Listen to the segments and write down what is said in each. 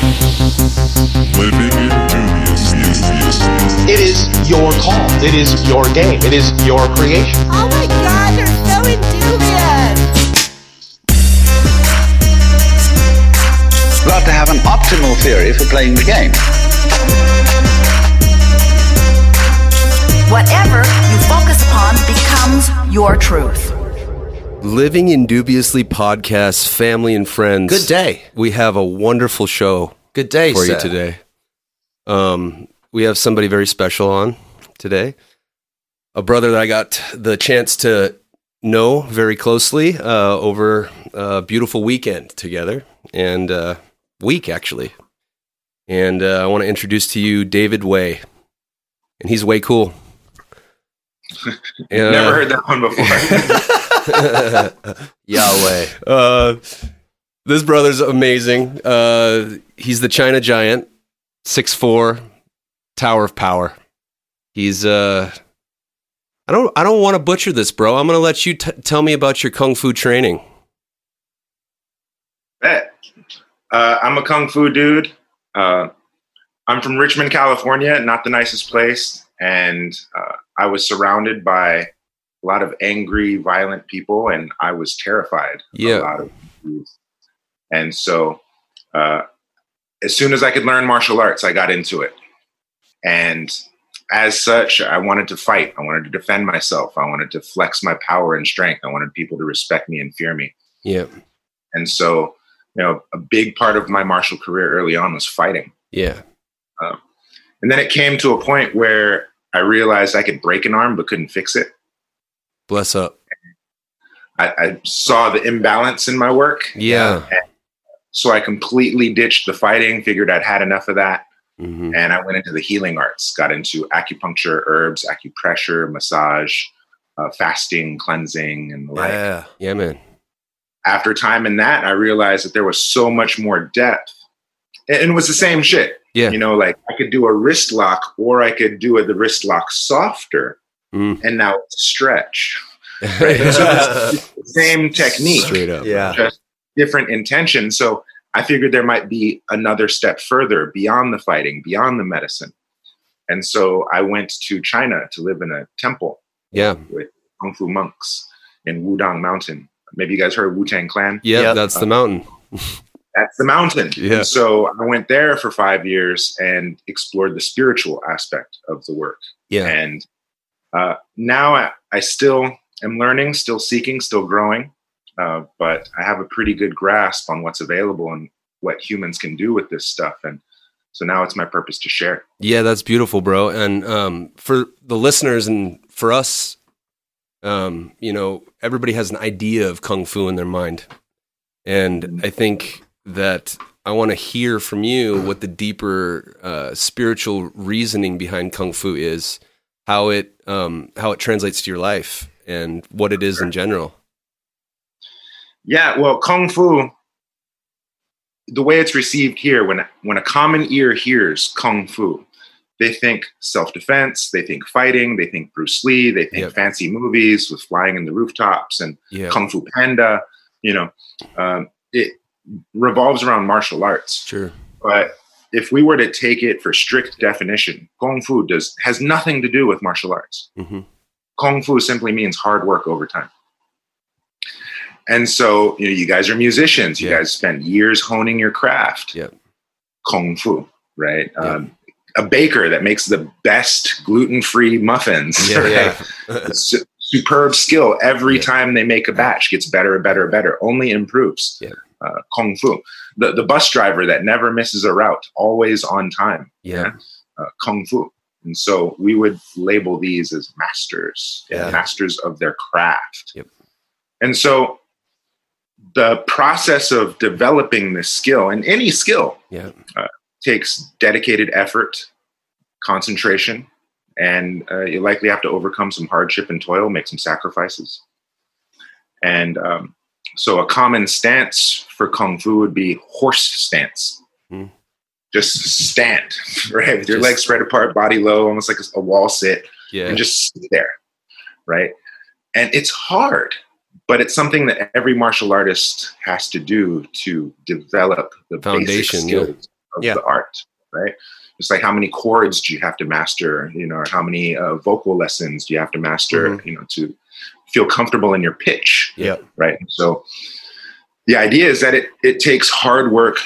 Living in dubiousness. It is your call. It is your game. It is your creation. Oh my god, they're so indubious! You have to have an optimal theory for playing the game. Whatever you focus upon becomes your truth. Living in Dubiously podcast, family and friends. Good day. We have a wonderful show Good day, for you today. Um, we have somebody very special on today. A brother that I got the chance to know very closely uh, over a beautiful weekend together and uh, week actually. And uh, I want to introduce to you David Way, and he's way cool. And, Never uh, heard that one before. Yahweh. Uh, this brother's amazing. Uh, he's the China Giant, six four, Tower of Power. He's uh, I don't I don't want to butcher this, bro. I'm gonna let you t- tell me about your kung fu training. Bet. Uh, I'm a kung fu dude. Uh, I'm from Richmond, California, not the nicest place. And uh, I was surrounded by a lot of angry, violent people, and I was terrified. Yeah. A lot of. And so, uh, as soon as I could learn martial arts, I got into it. And as such, I wanted to fight. I wanted to defend myself. I wanted to flex my power and strength. I wanted people to respect me and fear me. Yeah, And so, you know, a big part of my martial career early on was fighting. yeah, And then it came to a point where I realized I could break an arm but couldn't fix it. Bless up. I, I saw the imbalance in my work. Yeah, So I completely ditched the fighting, figured I'd had enough of that. Mhm. And I went into the healing arts, got into acupuncture, herbs, acupressure, massage, uh, fasting, cleansing, and the like. Yeah. yeah, man. After time in that, I realized that there was so much more depth. And and it was the same shit. Yeah. You know, like I could do a wrist lock or I could do a, the wrist lock softer Mm. and now it's a stretch. Right? so it's same technique, Straight up. Yeah. just different intention. So I figured there might be another step further beyond the fighting, beyond the medicine. And so I went to China to live in a temple Yeah, with Kung Fu monks in Wudang Mountain. Maybe you guys heard Wu Tang Clan? yeah. Yep. That's the mountain. That's the mountain. Yeah. And so I went there for five years and explored the spiritual aspect of the work. Yeah, And uh, now I, I still am learning, still seeking, still growing, uh, but I have a pretty good grasp on what's available and what humans can do with this stuff. And so now it's my purpose to share. Yeah, that's beautiful, bro. And um, for the listeners and for us, um, you know, everybody has an idea of kung fu in their mind, and I think that I want to hear from you what the deeper uh, spiritual reasoning behind kung fu is, how it um, how it translates to your life, and what it is in general. Yeah, well, Kung Fu, the way it's received here, when, when a common ear hears Kung Fu, they think self defense, they think fighting, they think Bruce Lee, they think Yep. fancy movies with flying in the rooftops and Yeah, Kung Fu Panda. You know, um, it revolves around martial arts. sure. But if we were to take it for strict definition, Kung Fu does has nothing to do with martial arts. hmm Kung Fu simply means hard work over time. And so, you know, you guys are musicians. You Yeah. guys spend years honing your craft. Yeah. Kung Fu, right? Yeah. Um, a baker that makes the best gluten-free muffins. Yeah, right? yeah. Su- superb skill. Every Yeah. time they make a batch, gets better and better and better. Only improves. Yeah. Uh, Kung Fu. The the bus driver that never misses a route, always on time. yeah, Uh, Kung Fu. And so we would label these as masters, Yeah. masters of their craft. Yep. And so the process of developing this skill, and any skill, yeah, takes dedicated effort, concentration, and uh, you likely have to overcome some hardship and toil, make some sacrifices. And um, so, a common stance for kung fu would be horse stance. Hmm. Just stand, right, with your Just- legs spread apart, body low, almost like a, wall sit, yeah. and just sit there, right? And it's hard, but it's something that every martial artist has to do to develop the Foundation, basic yeah. skills of Yeah. the art, right? It's like how many chords do you have to master, you know, or how many uh, vocal lessons do you have to master, Mhm. you know, to feel comfortable in your pitch, Yeah. right? So the idea is that it it takes hard work,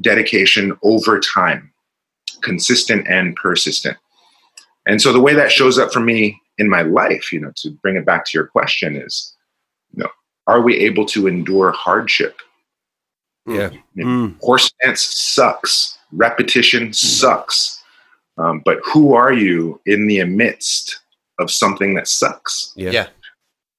dedication over time, consistent and persistent. And so the way that shows up for me in my life, you know, to bring it back to your question is, you know, are we able to endure hardship? Yeah. Mm. Horse stance sucks. Repetition sucks. Um, but who are you in the midst of something that sucks? Yeah. Yeah.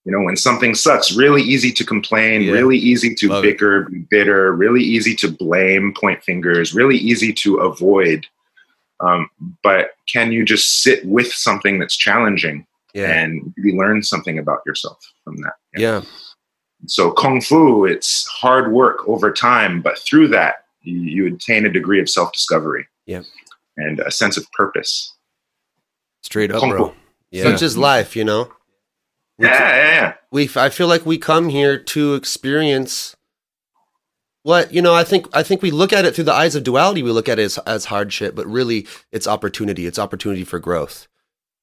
You know, when something sucks, really easy to complain, Yeah. really easy to Love it. bicker, be bitter, really easy to blame, point fingers, really easy to avoid. Um, but can you just sit with something that's challenging Yeah. and really learn something about yourself from that? Yeah. So kung fu, it's hard work over time, but through that, you, you attain a degree of self-discovery. Yep. And a sense of purpose. Straight up, Kung bro. Fu. Yeah. Such is life, you know. We Yeah, yeah, yeah. we I feel like we come here to experience what you know. I think I think we look at it through the eyes of duality. We look at it as, as hardship, but really it's opportunity. It's opportunity for growth.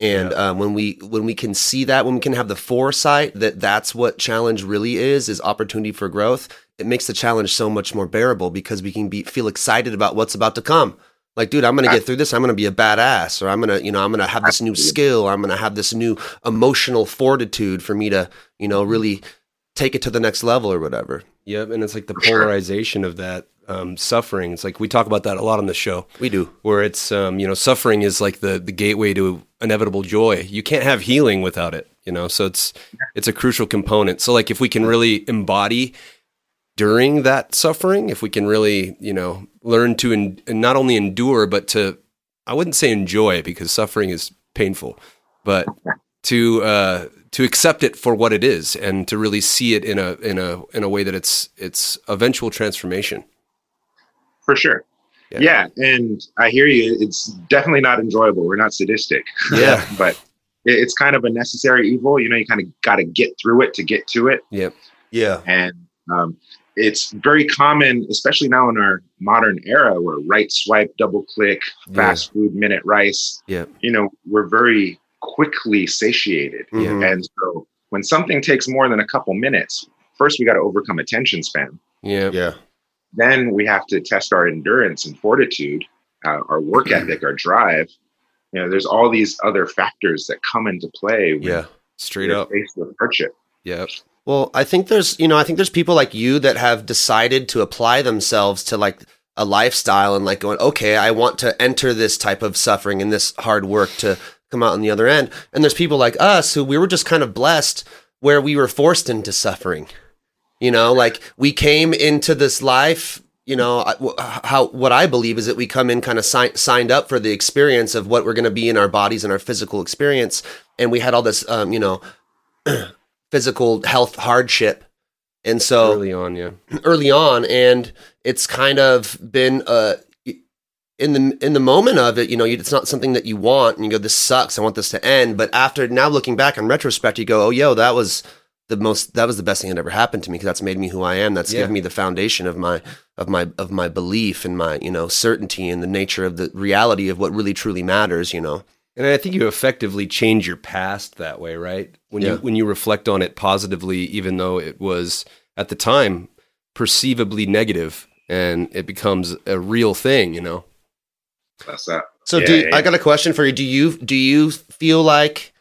And um, when we when we can see that, when we can have the foresight that that's what challenge really is, is opportunity for growth. It makes the challenge so much more bearable because we can be feel excited about what's about to come. Like, dude, I'm gonna get through this. I'm gonna be a badass, or I'm gonna, you know, I'm gonna have this new skill, I'm gonna have this new emotional fortitude for me to, you know, really take it to the next level or whatever. Yep. And it's like the polarization of that um, suffering. It's like we talk about that a lot on the show. We do. where it's um, you know suffering is like the the gateway to inevitable joy. You can't have healing without it, you know. So it's it's a crucial component. So like if we can really embody during that suffering, if we can really you know learn to en- not only endure but to I wouldn't say enjoy because suffering is painful, but to uh, to accept it for what it is and to really see it in a in a in a way that it's it's eventual transformation. For sure. Yeah. Yeah. And I hear you. It's definitely not enjoyable. We're not sadistic. Yeah. but it's kind of a necessary evil. You know, you kind of got to get through it to get to it. Yep. Yeah. And um, it's very common, especially now in our modern era where right swipe, double click, fast food, minute rice, Yeah. you know, we're very quickly satiated. Mhm. And so when something takes more than a couple minutes, first we got to overcome attention span. Yeah. Yeah. Then we have to test our endurance and fortitude, uh, our work ethic, our drive. You know, there's all these other factors that come into play when Yeah. Straight up. faced with hardship. Yep. Well, I think there's, you know, I think there's people like you that have decided to apply themselves to like a lifestyle and like going, okay, I want to enter this type of suffering and this hard work to come out on the other end. And there's people like us who we were just kind of blessed where we were forced into suffering. You know, like we came into this life, you know, how what I believe is that we come in kind of si- signed up for the experience of what we're going to be in our bodies and our physical experience, and we had all this, um, you know, physical health hardship, and so Early on, yeah. early on and it's kind of been uh in the in the moment of it you know it's not something that you want and you go this sucks. I want this to end. But after now looking back in retrospect you go oh yo that was the most that was the best thing that ever happened to me because that's made me who i am. That's Yeah. given me the foundation of my of my of my belief and my you know certainty and the nature of the reality of what really truly matters you know And I think you effectively change your past that way, right? When Yeah. you when you reflect on it positively, even though it was at the time perceivably negative, and it becomes a real thing, you know. That's that. So Yeah, do yeah, I got a question for you. Do you do you feel like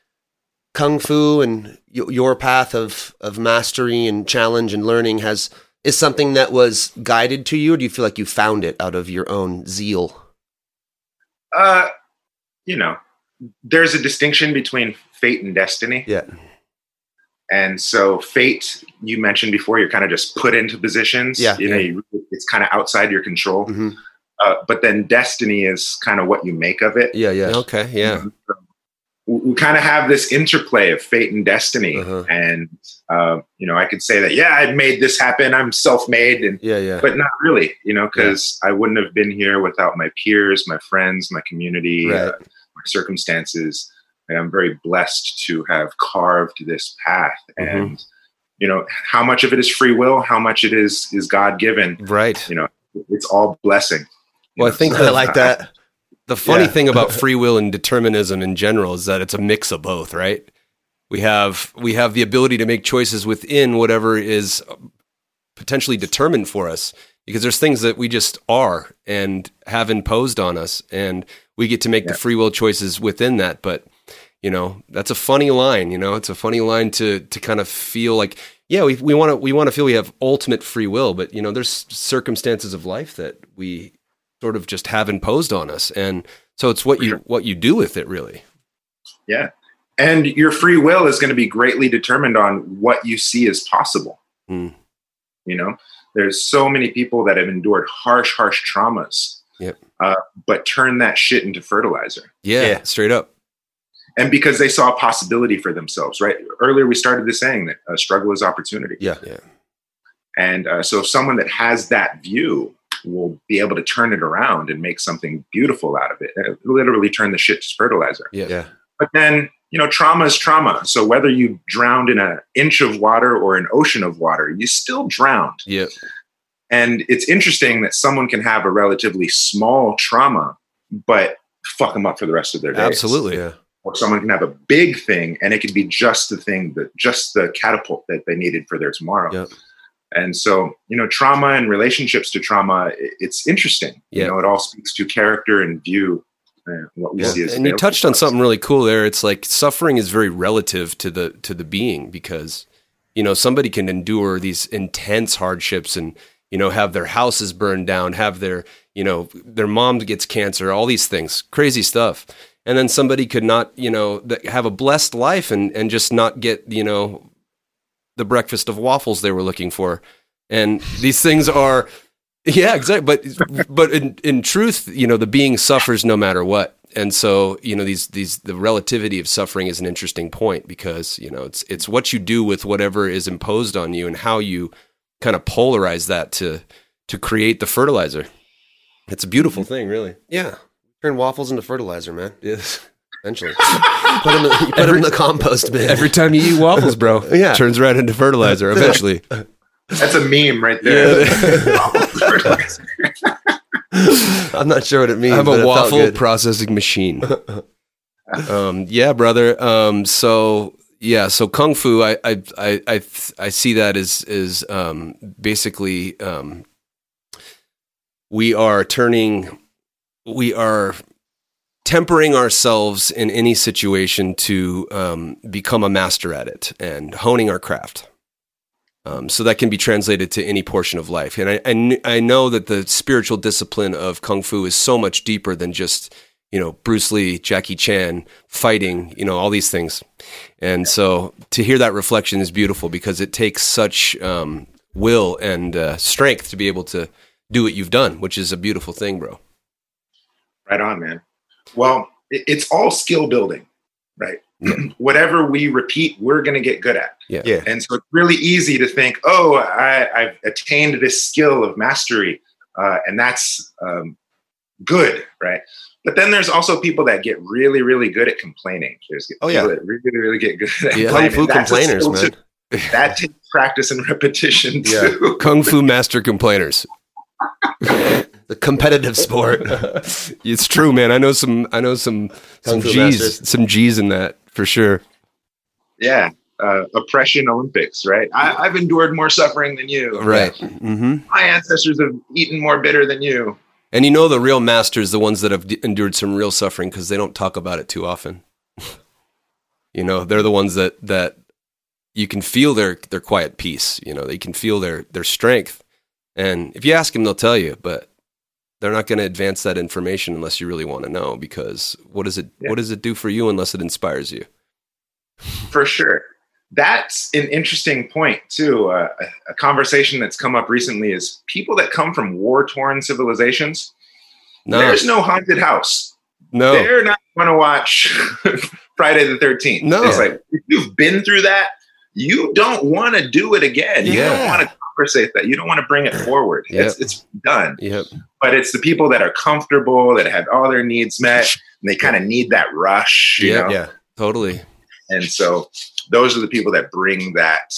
kung fu and y- your path of of mastery and challenge and learning has is something that was guided to you, or do you feel like you found it out of your own zeal? Uh, you know, there's a distinction between fate and destiny. Yeah. And so fate, you mentioned before, you're kind of just put into positions. Yeah, You know, yeah. you, it's kind of outside your control. Mhm. Uh, but then destiny is kind of what you make of it. Yeah, yeah, Okay, yeah, We, we kind of have this interplay of fate and destiny. Uh-huh. And, uh, you know, I could say that, yeah, I made this happen. I'm self made. And yeah, yeah. but not really, you know, because I wouldn't have been here without my peers, my friends, my community, Right. uh, my circumstances. And I'm very blessed to have carved this path. Mm-hmm. And you know, how much of it is free will, how much it is is God given. right. You know, it's all blessing. Well, I think so- I like that. The funny Yeah. thing about free will and determinism in general is that it's a mix of both, right? We have we have the ability to make choices within whatever is potentially determined for us because there's things that we just are and have imposed on us and we get to make the free will choices within that. But you know that's a funny line you know? It's a funny line to to kind of feel like yeah we we want to we want to feel we have ultimate free will but you know there's circumstances of life that we sort of just have imposed on us. And so it's what you what you do with it really. Yeah. And your free will is going to be greatly determined on what you see as possible. Mm. You know, there's so many people that have endured harsh, harsh traumas, Yep. uh, but turn that shit into fertilizer. yeah, Yeah. straight up And because they saw a possibility for themselves, right? Earlier, we started this saying that uh, struggle is opportunity. Yeah. yeah And uh, so, someone that has that view will be able to turn it around and make something beautiful out of it. Uh, literally, turn the shit to fertilizer. yeah Yeah. But then, you know, trauma is trauma. So whether you drowned in an inch of water or an ocean of water, you still drowned. yeah And it's interesting that someone can have a relatively small trauma, but fuck them up for the rest of their days. absolutely Yeah. Or someone can have a big thing, and it could be just the thing that just the catapult that they needed for their tomorrow. Yep. And so, you know, trauma and relationships to trauma, it's interesting. Yeah. You know, it all speaks to character and view what we Yeah. see and you touched on something really cool there. It's like suffering is very relative to the to the being because you know somebody can endure these intense hardships and you know have their houses burned down have their you know their mom gets cancer all these things crazy stuff. And then somebody could not you know have a blessed life and and just not get you know the breakfast of waffles they were looking for. And these things are yeah, exactly. But but in in truth, you know, the being suffers no matter what. And so, you know, these these the relativity of suffering is an interesting point because, you know, it's it's what you do with whatever is imposed on you and how you kind of polarize that to to create the fertilizer. It's a beautiful mm-hmm. thing, really. Yeah. Turn waffles into fertilizer, man. Yes. Eventually. put them in, you put 'em in the compost bin. Every time you eat waffles, bro, Yeah. turns right into fertilizer eventually. That's a meme right there. I'm not sure what it means. I have a waffle processing machine. um, yeah, brother. Um, so yeah, so kung fu, I I I I, I see that as is um, basically um, we are turning, we are tempering ourselves in any situation to um, become a master at it and honing our craft. Um, so that can be translated to any portion of life. And I, I, I know that the spiritual discipline of Kung Fu is so much deeper than just, you know, Bruce Lee, Jackie Chan, fighting, you know, all these things. And so to hear that reflection is beautiful because it takes such um, will and uh, strength to be able to do what you've done, which is a beautiful thing, bro. Right on, man. Well, it's all skill building, right? Whatever we repeat, we're going to get good at. Yeah. Yeah. And so it's really easy to think, oh, I, I've attained this skill of mastery, uh, and that's um, good, right? But then there's also people that get really, really good at complaining. There's Oh, people yeah. that really, really get good at Yeah. Kung complaining. Fu complainers, man. too. That takes practice and repetition Yeah. too. Kung Fu master complainers. The competitive sport. It's true, man. I know some. I know some. Some Kung Fu G's. masters. Some G's in that for sure. Yeah. Uh, oppression Olympics, right? I, I've endured more suffering than you. Right. hmm My ancestors have eaten more bitter than you. And you know the real masters, the ones that have d- endured some real suffering, because they don't talk about it too often. you know, they're the ones that that you can feel their their quiet peace. You know, they can feel their their strength. And if you ask them, they'll tell you, but they're not going to advance that information unless you really want to know. Because what does it Yeah. what does it do for you unless it inspires you? For sure. That's an interesting point, too. Uh, a, a conversation that's come up recently is people that come from war torn civilizations, No, there's no haunted house. no, They're not going to watch Friday the 13th. No. It's like, if you've been through that, you don't want to do it again. You Yeah. don't want to conversate that. You don't want to bring it forward. Yep. It's, it's done. yep, But it's the people that are comfortable, that have all their needs met, and they kind of need that rush. Yeah. yeah. totally. and so those are the people that bring that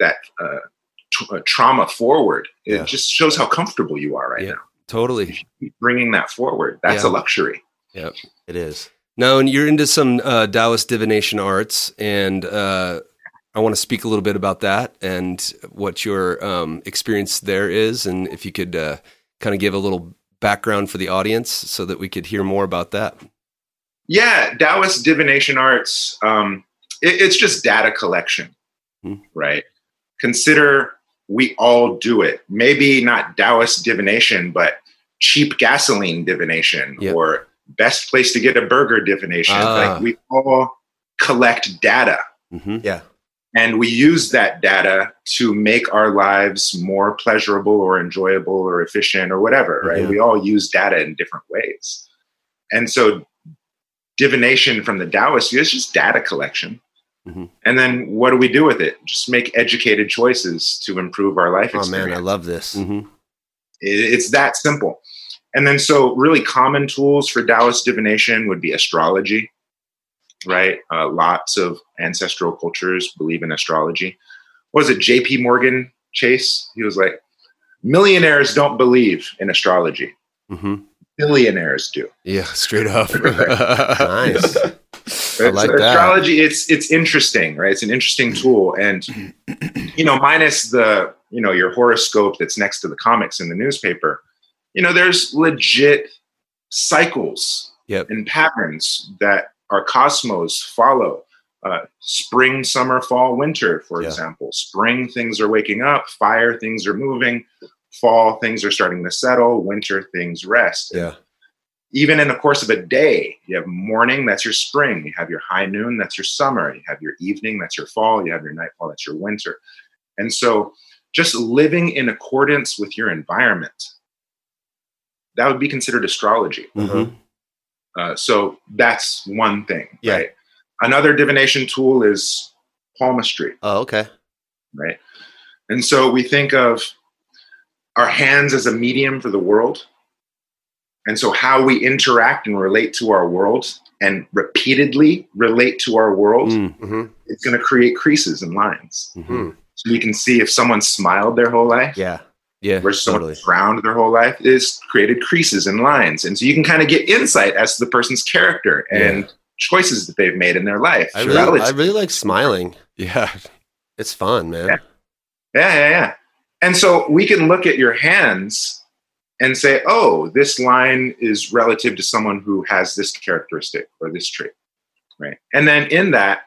that uh, uh, trauma forward. It Yeah. just shows how comfortable you are right Yeah. now. totally. Bringing that forward. That's Yeah. a luxury. Yep, it is. Now, and you're into some uh, Taoist divination arts, and uh, I want to speak a little bit about that and what your um, experience there is, and if you could uh, kind of give a little background for the audience so that we could hear more about that. Yeah, Taoist divination arts. Um, it, it's just data collection, Hmm. right? Consider we all do it. Maybe not Taoist divination, but cheap gasoline divination Yeah. or best place to get a burger divination. Ah. Like we all collect data hmm Yeah. And we use that data to make our lives more pleasurable or enjoyable or efficient or whatever right Yeah. we all use data in different ways and so divination from the taoists is just data collection Mhm. and then what do we do with it just make educated choices to improve our life experience. Oh experience man, I love this. hmm it's that simple. And then, so really common tools for Taoist divination would be astrology, right? Uh, lots of ancestral cultures believe in astrology. What was it, J.P. Morgan Chase? He was like, millionaires don't believe in astrology, hmm billionaires do. Yeah, straight up. Nice. I like So that. astrology it's it's interesting right it's an interesting tool and you know minus the you know your horoscope that's next to the comics in the newspaper you know there's legit cycles Yep. and patterns that our cosmos follow uh, spring summer fall winter for Yeah. example spring things are waking up fire things are moving fall things are starting to settle winter things rest Yeah. even in the course of a day, you have morning, that's your spring. You have your high noon, that's your summer. You have your evening, that's your fall. You have your nightfall, that's your winter. And so just living in accordance with your environment, that would be considered astrology. hmm Uh, so that's one thing, Yeah. right? Another divination tool is palmistry, Oh, okay. right? And so we think of our hands as a medium for the world. And so how we interact and relate to our world and repeatedly relate to our world, Mm, hmm it's going to create creases and lines. mhm. So you can see if someone smiled their whole life Yeah. Yeah, versus someone totally. frowned their whole life is created creases and lines. And so you can kind of get insight as to the person's character and choices that they've made in their life. I really, I really like smiling. yeah. It's fun, man. Yeah. Yeah, yeah, yeah. And so we can look at your hands and say, oh, this line is relative to someone who has this characteristic or this trait. Right. And then in that,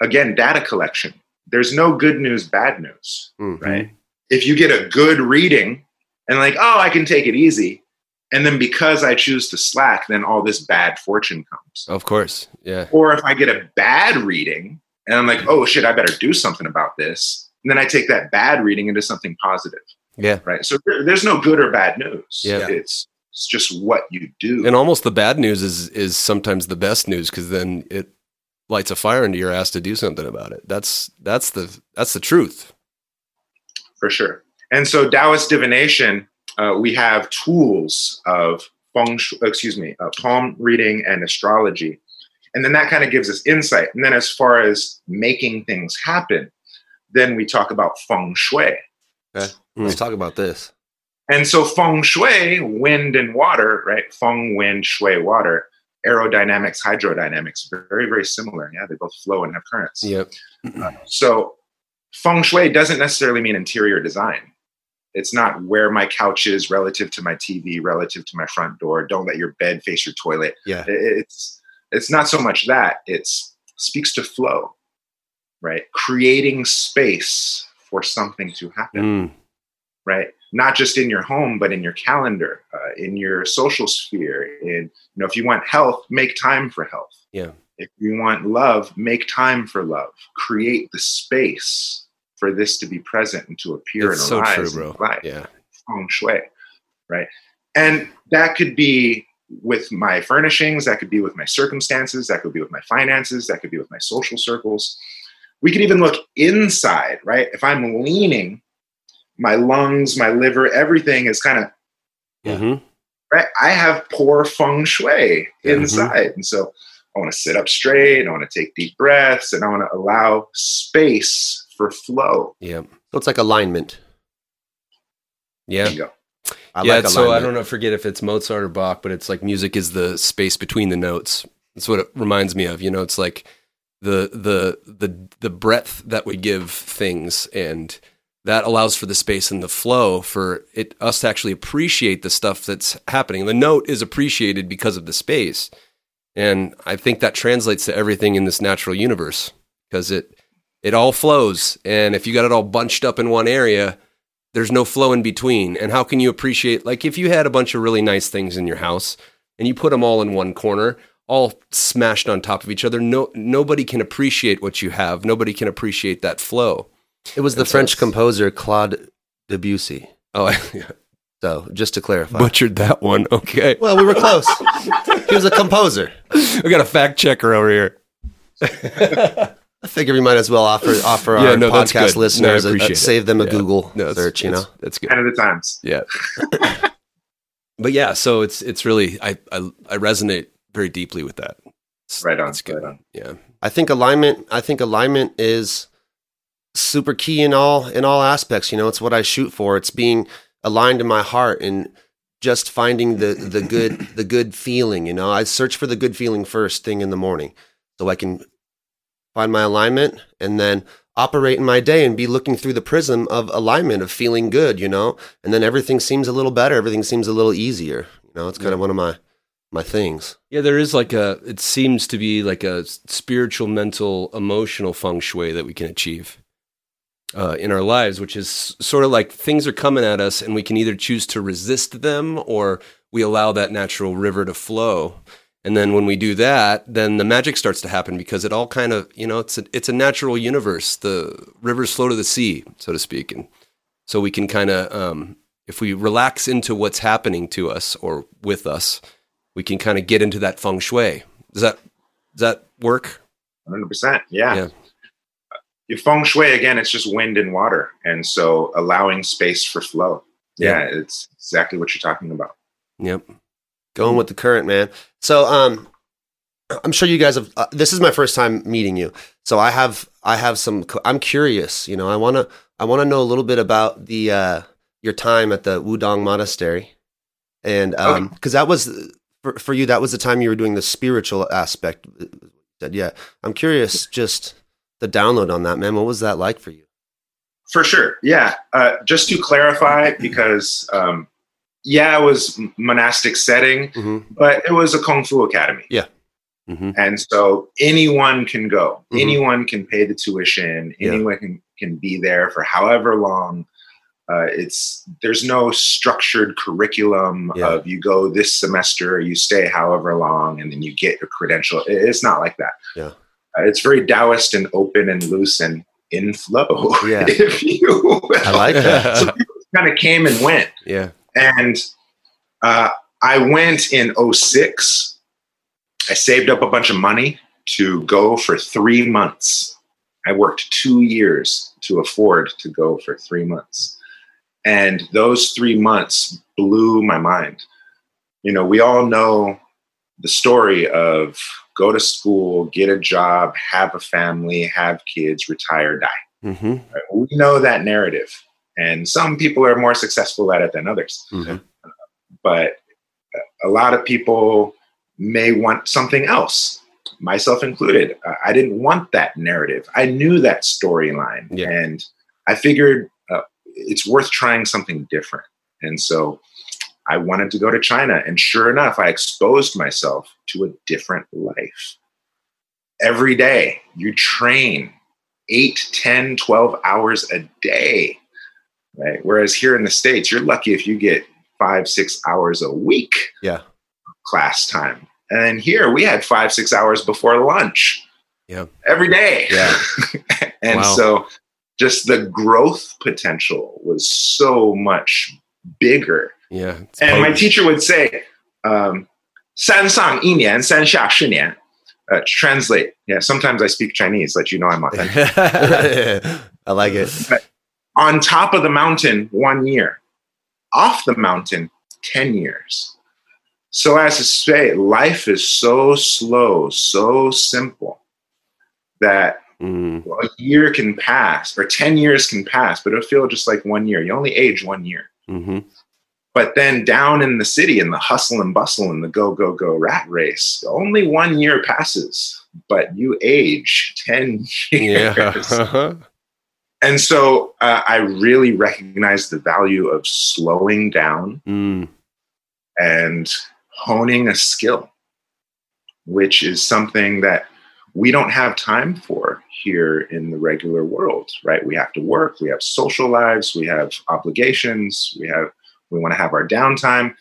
again, data collection. There's no good news, bad news. Mhm. Right. If you get a good reading and like, oh, I can take it easy. And then because I choose to slack, then all this bad fortune comes. Of course. Yeah. Or if I get a bad reading and I'm like, oh shit, I better do something about this. And then I take that bad reading into something positive, Yeah. right? So there's no good or bad news. Yeah. It's it's just what you do. And almost the bad news is is sometimes the best news because then it lights a fire into your ass to do something about it. That's that's the that's the truth. For sure. And so Taoist divination, uh, we have tools of feng shui, excuse me, uh, palm reading and astrology. And then that kind of gives us insight. And then as far as making things happen, then we talk about feng shui. Let's talk about this. And so feng shui, wind and water, right? Feng, wind, shui, water. Aerodynamics, hydrodynamics, very, very similar. Yeah, they both flow and have currents. Yep. So feng shui doesn't necessarily mean interior design. It's not where my couch is relative to my TV, relative to my front door. Don't let your bed face your toilet. Yeah. It's it's not so much that. It's speaks to flow, right? Creating space for something to happen Mm, right? Not just in your home, but in your calendar, uh, in your social sphere. In you know, if you want health, make time for health. Yeah. If you want love, make time for love. Create the space for this to be present and to appear it's and so arise true, in bro. life. Yeah. Feng shui, right? And that could be with my furnishings. That could be with my circumstances. That could be with my finances. That could be with my social circles. We could even look inside, right? If I'm leaning, my lungs, my liver, everything is kind of. Mhm. right. I have poor feng shui Yeah. inside, and so I want to sit up straight. I want to take deep breaths, and I want to allow space for flow. Yeah. So it's like alignment. Yeah. There you go. I yeah, like so I don't know, forget if it's Mozart or Bach, but it's like music is the space between the notes. That's what it reminds me of. You know, it's like the the the the breadth that we give things, and that allows for the space and the flow for it us to actually appreciate the stuff that's happening. The note is appreciated because of the space, and I think that translates to everything in this natural universe because it it all flows, and if you got it all bunched up in one area there's no flow in between. And how can you appreciate, like, if you had a bunch of really nice things in your house and you put them all in one corner, all smashed on top of each other, no, nobody can appreciate what you have. Nobody can appreciate that flow. It was the And French it's- composer Claude Debussy. Oh, I So just to clarify. butchered that one. Okay. well, we were close. he was a composer. We got a fact checker over here. I figure we might as well offer offer Yeah, our no, podcast good. No, listeners a, a- save them a Yeah. Google No, it's- search. You know, That's good. Ten of the times. Yeah. but yeah, so it's it's really I I, I resonate very deeply with that. It's- Right on, It's good. right on. Yeah. I think alignment. I think alignment is super key in all in all aspects. You know, it's what I shoot for. It's being aligned in my heart and just finding the the good the good feeling. You know, I search for the good feeling first thing in the morning, so I can find my alignment and then operate in my day and be looking through the prism of alignment of feeling good. You know, and then everything seems a little better. Everything seems a little easier. You know, it's kind of one of my my things. Yeah, there is like a, it seems to be like a spiritual, mental, emotional feng shui that we can achieve uh, in our lives, which is sort of like things are coming at us and we can either choose to resist them or we allow that natural river to flow. And then when we do that, then the magic starts to happen because it all kind of, you know, it's a, it's a natural universe. The rivers flow to the sea, so to speak. And so we can kind of, um, if we relax into what's happening to us or with us, we can kind of get into that feng shui. Does that does that work? Hundred percent. Yeah. Yeah. Your feng shui again. It's just wind and water, and so allowing space for flow. Yeah, it's exactly what you're talking about. Yep. going with the current man so um i'm sure you guys have uh, this is my first time meeting you so i have i have some i'm curious you know i want to i want to know a little bit about the uh your time at the wudang monastery and um because that was for, for you that was the time you were doing the spiritual aspect Said, yeah i'm curious just the download on that man what was that like for you For sure. Yeah. Uh, just to clarify, because um, yeah, it was monastic setting, Mhm. but it was a kung fu academy. hmm And so anyone can go. Mhm. Anyone can pay the tuition. Yeah. Anyone can, can be there for however long. Uh, it's there's no structured curriculum Yeah. of you go this semester, you stay however long, and then you get your credential. It- It's not like that. Yeah. Uh, it's very Taoist and open and loose and in flow. Yeah. if you will. i like that so people kind of came and went. yeah. And uh, I went in 06. I saved up a bunch of money to go for three months. I worked two years to afford to go for three months. And those three months blew my mind. You know, we all know the story of go to school, get a job, have a family, have kids, retire, die. hmm Right? We know that narrative, and some people are more successful at it than others. Mhm. But a lot of people may want something else, myself included. Uh, I didn't want that narrative. I knew that storyline, Yeah. and I figured uh, it's worth trying something different. And so I wanted to go to China, and sure enough, I exposed myself to a different life. Every day, you train 8, 10, 12 hours a day. Right. Whereas here in the States, you're lucky if you get five, six hours a week yeah class time. And then here we had five, six hours before lunch. Yeah. Every day. Yeah. and Wow. so just the growth potential was so much bigger. Yeah. It's And my potent. teacher would say, um, 三上一年,三下十年. Uh, translate. Yeah, sometimes I speak Chinese, let you know I'm authentic. i like it On top of the mountain, one year. Off the mountain, 10 years. So, as to say, life is so slow, so simple that Mm, a year can pass or 10 years can pass, but it'll feel just like one year. You only age one year. hmm But then down in the city, in the hustle and bustle and the go, go, go rat race, only one year passes, but you age 10 years. Yeah. Uh-huh. And so uh, I really recognize the value of slowing down Mm. and honing a skill, which is something that we don't have time for here in the regular world, right? We have to work, we have social lives, we have obligations, we have we want to have our downtime.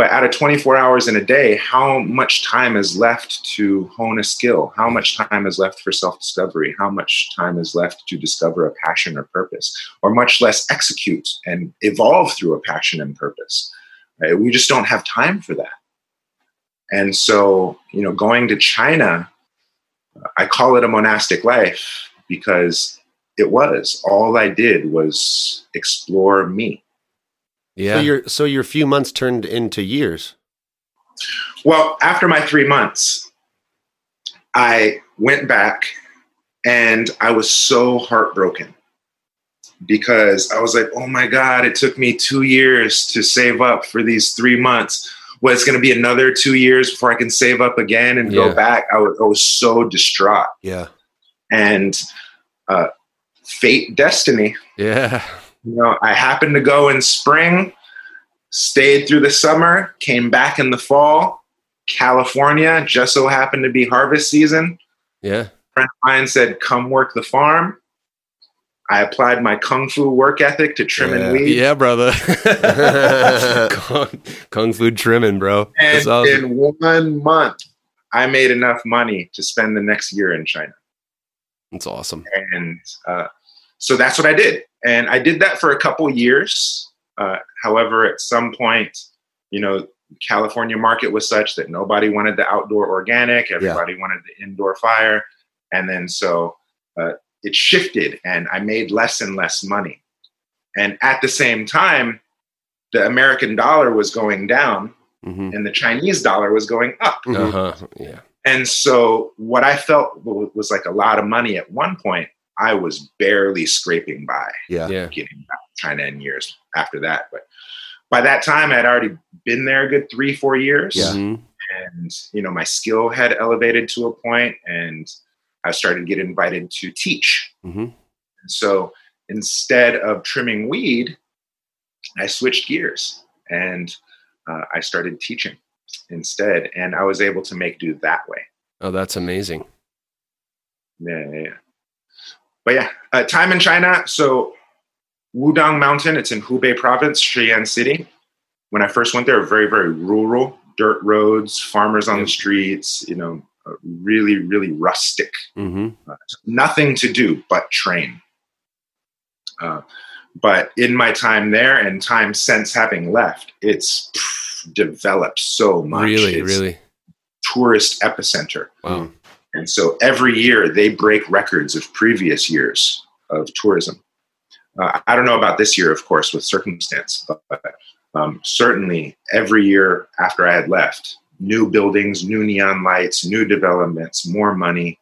But out of 24 hours in a day, how much time is left to hone a skill? How much time is left for self discovery? How much time is left to discover a passion or purpose? Or much less execute and evolve through a passion and purpose? Right? We just don't have time for that. And so, you know, going to China, I call it a monastic life because it was. All I did was explore me. Yeah. So your so your few months turned into years. Well, after my three months, I went back and I was so heartbroken because I was like, oh my God, it took me two years to save up for these three months. Well, it's going to be another two years before I can save up again and Yeah. go back. I was, I was so distraught. Yeah. And uh, fate, destiny, yeah. You know, I happened to go in spring, stayed through the summer, came back in the fall. California just so happened to be harvest season. Yeah. A friend of mine said, "Come work the farm." I applied my kung fu work ethic to trim and weed, Yeah, brother. kung, kung fu trimming, bro. and awesome. in one month, I made enough money to spend the next year in China. That's awesome. and uh, so that's what I did. And I did that for a couple years. Uh, however, at some point, you know, California market was such that nobody wanted the outdoor organic, everybody wanted the indoor fire, and then so uh, it shifted, and I made less and less money. And at the same time, the American dollar was going down, hmm and the Chinese dollar was going up. Mhm. Uh huh. Yeah. And so, what I felt was like a lot of money at one point, I was barely scraping by Yeah. Yeah. getting back to China in years after that. But by that time, I'd already been there a good three, four years. Yeah. Mhm. And, you know, my skill had elevated to a point and I started to get invited to teach. Mhm. And so instead of trimming weed, I switched gears and uh, I started teaching instead. And I was able to make do that way. Oh, that's amazing. Yeah, yeah, yeah. But yeah, uh, time in China. So Wudang Mountain, it's in Hubei province, Shiyan City. When I first went there, very, very rural, dirt roads, farmers on the streets, you know, uh, really, really rustic. hmm Nothing to do but train. Uh, but in my time there and time since having left, it's pff, developed so much. Really, It's really. tourist epicenter. Wow. And so every year they break records of previous years of tourism. Uh, I don't know about this year, of course, with circumstance, but, but um, certainly every year after I had left, new buildings, new neon lights, new developments, more money,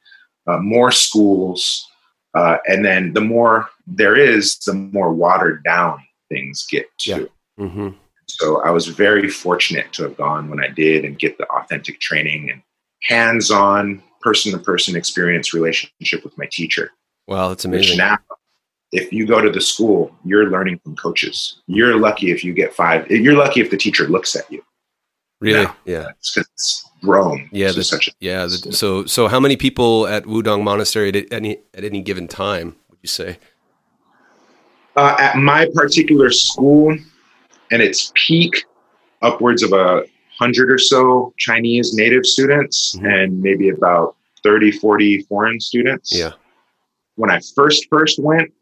uh, more schools. Uh, and then the more there is, the more watered down things get to. Yeah. hmm So I was very fortunate to have gone when I did and get the authentic training and hands on, person to person experience relationship with my teacher. Wow, that's Which amazing. now, if you go to the school, you're learning from coaches. You're lucky if you get five. You're lucky if the teacher looks at you. Really? Yeah. Yeah. It's it's grown. Yeah, the- such a, Yeah. The, so, so how many people at Wudang Monastery at any at any given time would you say? uh, at my particular school, and its peak, upwards of a hundred or so Chinese native students, Mhm. and maybe about 30, 40 foreign students. Yeah. when I first first went,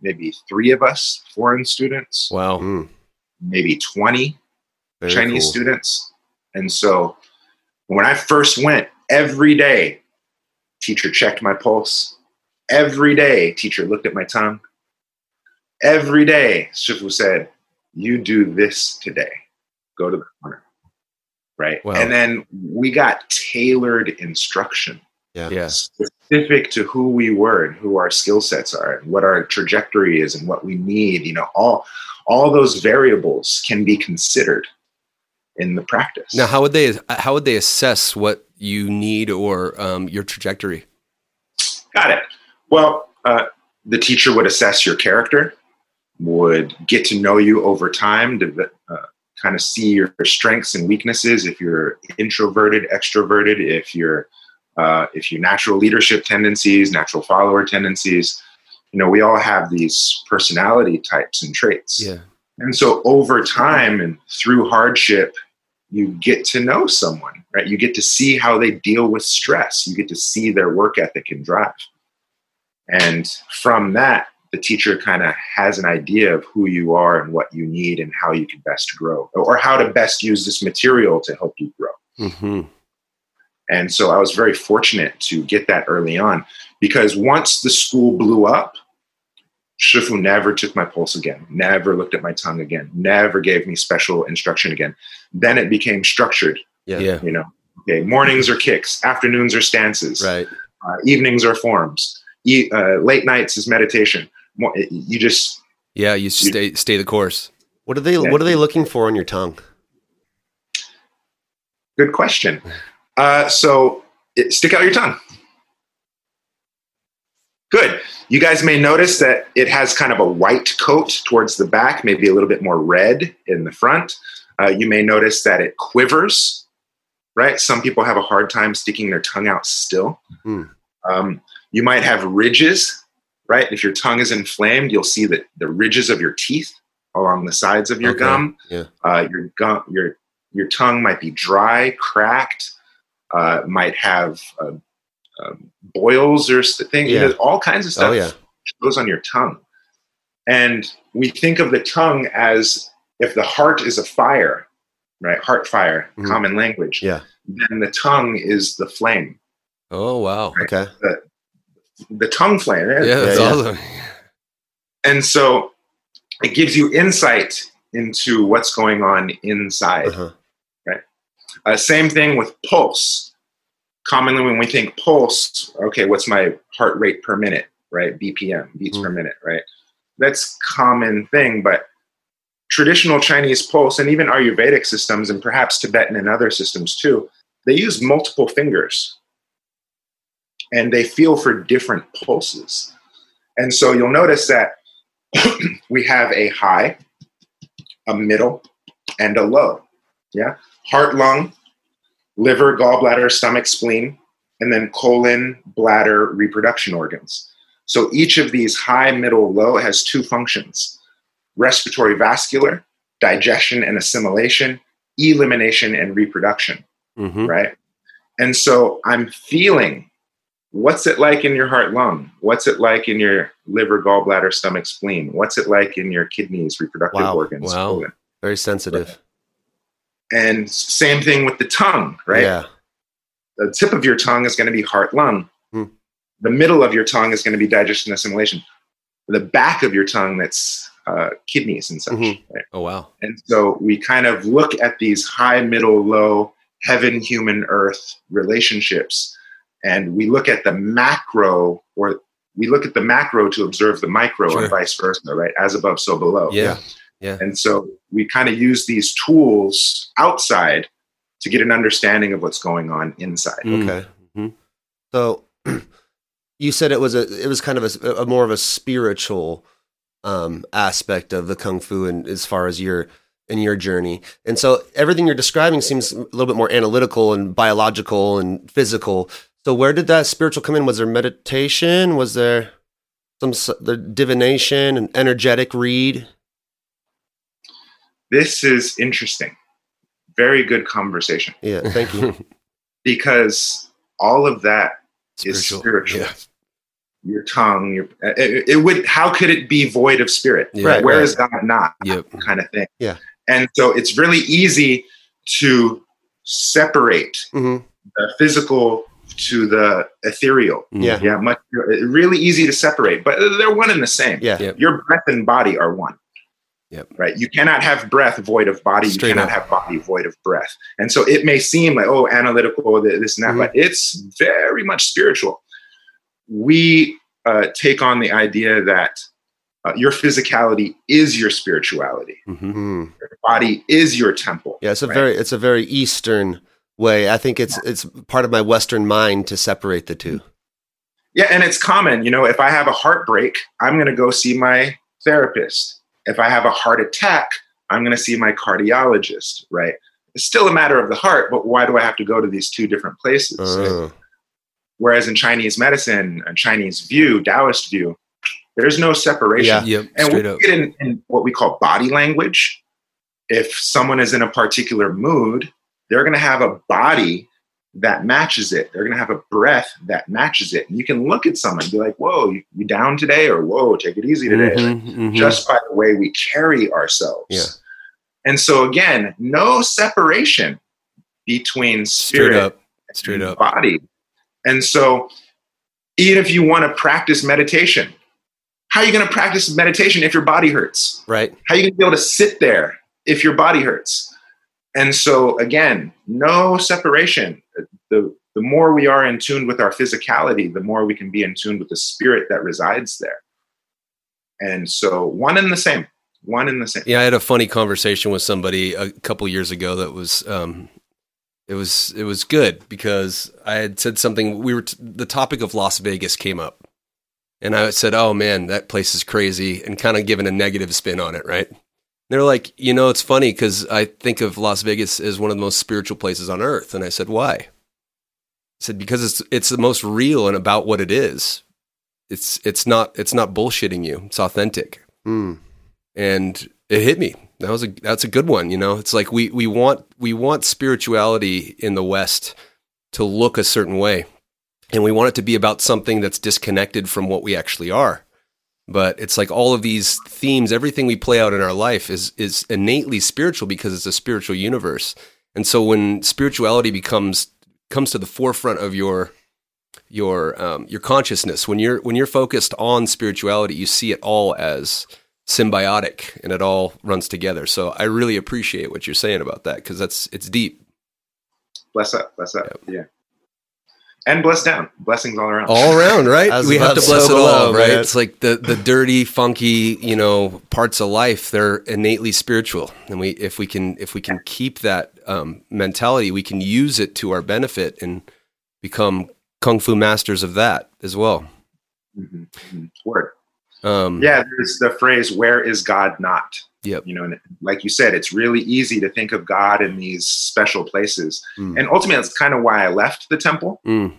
maybe three of us foreign students, Wow. Mm, maybe twenty very Chinese cool. students, and so when I first went, every day, teacher checked my pulse. Every day, teacher looked at my tongue. Every day, Shifu said, "You do this today. Go to the corner." Right, Wow. and then we got tailored instruction Yeah. specific to who we were and who our skill sets are and what our trajectory is and what we need you know all all those variables can be considered in the practice Now, how would they how would they assess what you need or um, your trajectory? got it well uh, the teacher would assess your character would get to know you over time to uh, kind of see your strengths and weaknesses if you're introverted extroverted if you're uh, if you natural leadership tendencies natural follower tendencies you know we all have these personality types and traits Yeah. and so over time and through hardship, you get to know someone, right? You get to see how they deal with stress. You get to see their work ethic and drive. And from that, the teacher kind of has an idea of who you are and what you need and how you can best grow or how to best use this material to help you grow. hmm And so I was very fortunate to get that early on because once the school blew up, Shifu never took my pulse again, never looked at my tongue again, never gave me special instruction again. Then it became structured, Yeah. Yeah. you know. Okay, mornings are kicks, afternoons are stances, Right. uh, evenings are forms, e- uh, late nights is meditation. Mo- You just Yeah. You stay stay the course. What are they Yeah. what are they looking for on your tongue? Good question. Uh, so it, stick out your tongue. Good. You guys may notice that it has kind of a white coat towards the back, maybe a little bit more red in the front. Uh, you may notice that it quivers, right? Some people have a hard time sticking their tongue out still. Hmm. Um, you might have ridges, right? If your tongue is inflamed, you'll see that the ridges of your teeth along the sides of your Okay. gum. Yeah. Uh, your gum, your your tongue might be dry, cracked, uh, might have uh, boils or things, Yeah. all kinds of stuff Oh, yeah. goes on your tongue. And we think of the tongue as if the heart is a fire, right? Heart fire, Mhm. common language. Yeah. Then the tongue is the flame, Oh wow. Okay. the tongue flame. Yeah. That's yeah. awesome. And so it gives you insight into what's going on inside. Uh-huh. Uh, same thing with pulse. Commonly, when we think pulse, okay, what's my heart rate per minute, right? BPM, beats Mm. per minute, right? That's common thing, but traditional Chinese pulse and even Ayurvedic systems and perhaps Tibetan and other systems too, they use multiple fingers and they feel for different pulses. And so you'll notice that we have a high, a middle, and a low. Yeah. Heart, lung, liver, gallbladder, stomach, spleen, and then colon, bladder, reproduction organs. So each of these high, middle, low has two functions respiratory vascular, digestion and assimilation, elimination and reproduction, hmm right? And so I'm feeling what's it like in your heart, lung? What's it like in your liver, gallbladder, stomach, spleen? What's it like in your kidneys, reproductive Wow. organs? Wow. colon? Very sensitive. And same thing with the tongue, right? Yeah. The tip of your tongue is going to be heart lung. Hmm. The middle of your tongue is going to be digestion and assimilation. The back of your tongue, that's uh, kidneys and such. Mhm. Right? Oh wow. And so we kind of look at these high, middle, low, heaven, human, earth relationships, and we look at the macro, or we look at the macro to observe the micro, Sure. and vice versa, right? As above, so below. Yeah. Yeah and so we kind of use these tools outside to get an understanding of what's going on inside. Mm. Okay. Mhm. So you said it was a it was kind of a, a more of a spiritual um, aspect of the kung fu, and as far as your in your journey, and so everything you're describing seems a little bit more analytical and biological and physical. So where did that spiritual come in? Was there meditation? Was there some the divination and energetic read? This is interesting. Very good conversation Yeah, thank you. because all of that is spiritual. Yeah. Your tongue, your it, it would. How could it be void of spirit? Yeah. Right, Where right. is God not? Yep. Kind of thing. Yeah. And so it's really easy to separate hmm the physical to the ethereal. Yeah. Yeah, much really easy to separate, but they're one and the same. Yeah. Yep. Your breath and body are one. Yep. Right. You cannot have breath void of body. Straight you cannot up. have body void of breath. And so it may seem like, oh, analytical, this and that, Mhm. but it's very much spiritual. we uh, take on the idea that uh, your physicality is your spirituality. Mhm. Mm. Your body is your temple. Yeah, it's a right? very it's a very Eastern way. I think it's it's part of my Western mind to separate the two. Yeah, and it's common. You know, if I have a heartbreak, I'm going to go see my therapist. If I have a heart attack, I'm going to see my cardiologist, right? It's still a matter of the heart, but why do I have to go to these two different places? Oh. Whereas in Chinese medicine, a Chinese view, Taoist view, there's no separation. Yeah. Yep, And we up. get in, in what we call body language. If someone is in a particular mood, they're going to have a body that matches it. They're going to have a breath that matches it. And you can look at someone and be like, whoa, you, you down today? Or whoa, take it easy today. Mhm, mhm. Just by the way we carry ourselves. Yeah. And so, again, no separation between straight spirit up, straight and up. body. And so, even if you want to practice meditation, how are you going to practice meditation if your body hurts? Right. How are you going to be able to sit there if your body hurts? And so, again, no separation. The, the more we are in tune with our physicality, the more we can be in tune with the spirit that resides there. And so, one and the same. One and the same. Yeah, I had a funny conversation with somebody a couple years ago that was um it was it was good because I had said something we were t- the topic of Las Vegas came up. And I said, "Oh man, that place is crazy," and kind of given a negative spin on it, right? They're like, "You know, it's funny cuz I think of Las Vegas as one of the most spiritual places on earth." And I said, "Why?" I said because it's it's the most real and about what it is. It's it's not it's not bullshitting you. It's authentic Mm. and it hit me. That was a that's a good one. You know, it's like we we want we want spirituality in the West to look a certain way, and we want it to be about something that's disconnected from what we actually are. But it's like all of these themes, everything we play out in our life is is innately spiritual because it's a spiritual universe. And so when spirituality becomes comes to the forefront of your your um, your consciousness, when you're when you're focused on spirituality, you see it all as symbiotic and it all runs together. So I really appreciate what you're saying about that because that's it's deep. Bless up, bless up. Yeah. And bless down. Blessings all around. All around, right? We have to bless so it all, below, right? man. It's like the the dirty, funky, you know, parts of life. They're innately spiritual, and we if we can if we can keep that um, mentality, we can use it to our benefit and become kung fu masters of that as well. Mhm, mhm. Word. Um, Yeah, there's the phrase, where is God not? Yep. You know, and like you said, it's really easy to think of God in these special places. Mm. And ultimately, that's kind of why I left the temple Mm,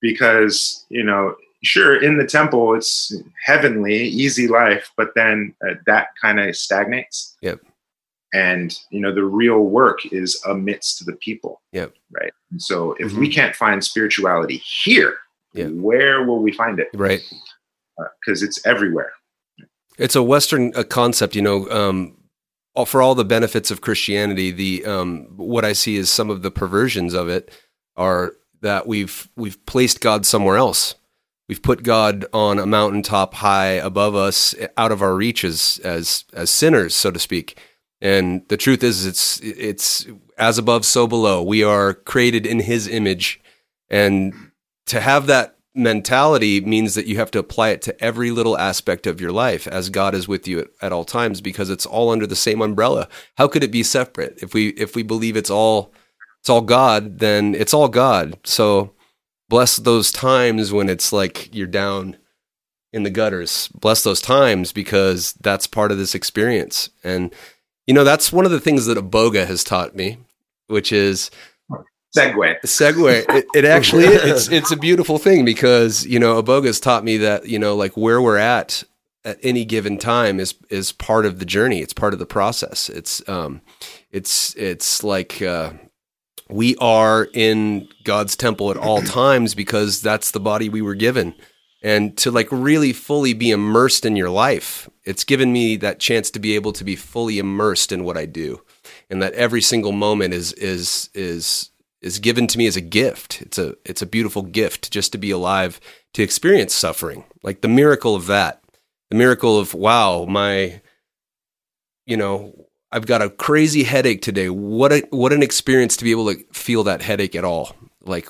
because, you know, sure, in the temple, it's heavenly, easy life, but then uh, that kind of stagnates. Yep. And, you know, the real work is amidst the people. Yep. Right. And so if Mhm. we can't find spirituality here, Yeah. where will we find it? right. Because it's everywhere. It's a Western uh, concept, you know. Um, for all the benefits of Christianity, the um, what I see is some of the perversions of it are that we've we've placed God somewhere else. We've put God on a mountaintop high above us, out of our reaches as, as sinners, so to speak. And the truth is, it's it's as above, so below. We are created in His image, and to have that mentality means that you have to apply it to every little aspect of your life as God is with you at, at all times because it's all under the same umbrella. How could it be separate? If we if we believe it's all it's all God, then it's all God. So bless those times when it's like you're down in the gutters. Bless those times because that's part of this experience. And you know, that's one of the things that Aboga has taught me, which is Segue. segue it, it actually it's it's a beautiful thing because you know aboga's taught me that you know like where we're at at any given time is is part of the journey. It's part of the process. It's um it's it's like uh we are in god's temple at all times because that's the body we were given. And to like really fully be immersed in your life it's given me that chance to be able to be fully immersed in what i do. And that every single moment is is is is given to me as a gift. It's a it's a beautiful gift just to be alive to experience suffering. Like the miracle of that. The miracle of wow, my you know, I've got a crazy headache today. What a what an experience to be able to feel that headache at all. Like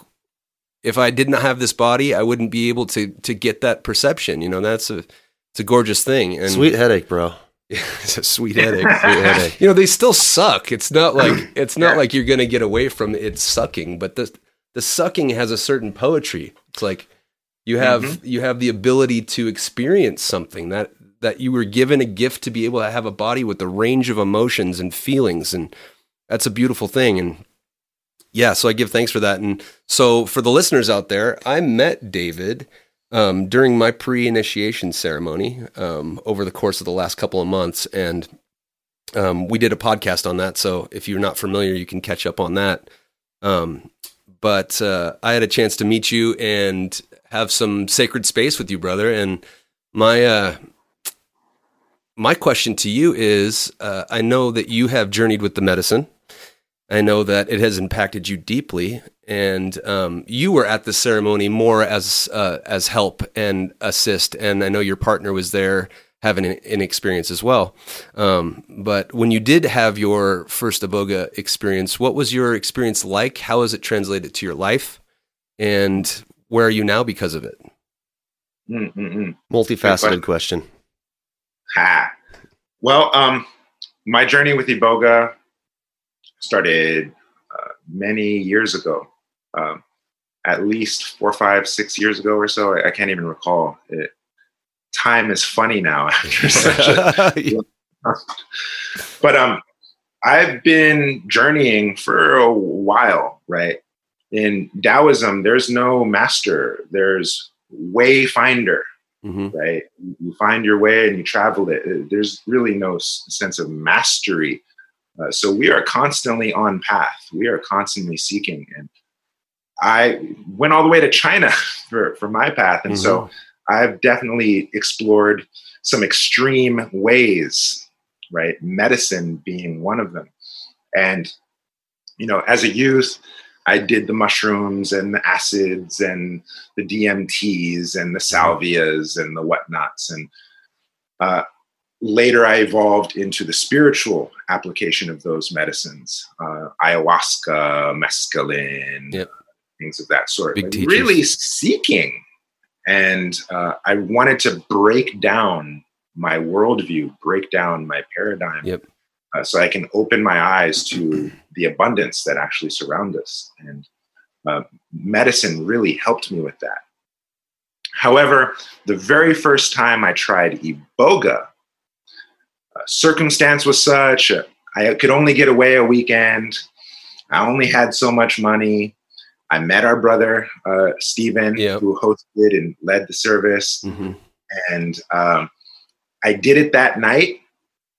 if I did not have this body, I wouldn't be able to to get that perception. You know, that's a it's a gorgeous thing. And Sweet headache, bro. it's a sweet headache. Sweet headache. you know, they still suck. It's not like it's not like you're gonna get away from it sucking, but the the sucking has a certain poetry. It's like you have mm-hmm. you have the ability to experience something that that you were given a gift to be able to have a body with a range of emotions and feelings and that's a beautiful thing and yeah so i give thanks for that and so for the listeners out there i met david um, during my pre-initiation ceremony um, over the course of the last couple of months and um, we did a podcast on that so if you're not familiar you can catch up on that um, but uh, i had a chance to meet you and have some sacred space with you brother and my uh, my question to you is uh, I know that you have journeyed with the medicine. I know that it has impacted you deeply, and um, you were at the ceremony more as uh, as help and assist, and I know your partner was there having an, an experience as well. Um, but when you did have your first Aboga experience, what was your experience like? How has it translated to your life, and where are you now because of it? Mm-mm-mm. Multifaceted question. question. Ha. Well, um, my journey with Iboga started uh, many years ago, um, at least four, five, six years ago or so. I, I can't even recall. It, time is funny now after such a but um i've been journeying for a while right in taoism there's no master there's wayfinder Mhm. right you find your way and you travel it there's really no sense of mastery uh, so we are constantly on path we are constantly seeking and i went all the way to china for for my path and so I've definitely explored some extreme ways, right? Medicine being one of them. And, you know, as a youth, I did the mushrooms and the acids and the DMTs and the salvias and the whatnots. And uh, later I evolved into the spiritual application of those medicines uh, ayahuasca, mescaline, Yep. things of that sort. Big Like, teachers. really seeking and uh, I wanted to break down my worldview, break down my paradigm, Yep. uh, so I can open my eyes to the abundance that actually surround us. And uh, medicine really helped me with that. However, the very first time I tried iboga, circumstance was such uh, I could only get away a weekend. I only had so much money. I met our brother uh, Stephen, Yep. who hosted and led the service, Mhm. and um, I did it that night,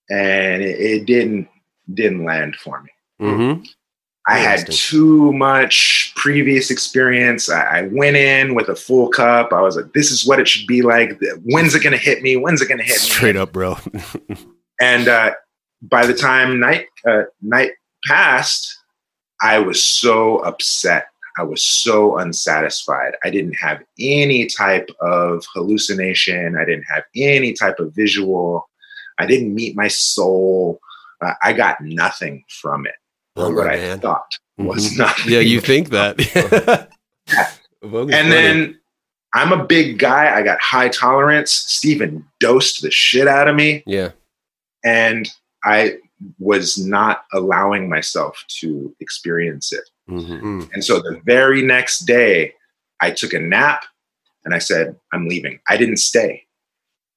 and it, it didn't didn't land for me. Mhm. I had too much previous experience. I, I went in with a full cup. I was like, "This is what it should be like. When's it going to hit me? When's it going to hit me?" Straight up, bro. And uh, by the time night uh, night passed, I was so upset. I was so unsatisfied. I didn't have any type of hallucination. I didn't have any type of visual. I didn't meet my soul. Uh, I got nothing from it. What I man. thought was Mhm. nothing. Yeah, you think that. And then I'm a big guy. I got high tolerance. Steven dosed the shit out of me. yeah, and I was not allowing myself to experience it. hmm And so the very next day, I took a nap and I said, I'm leaving. I didn't stay.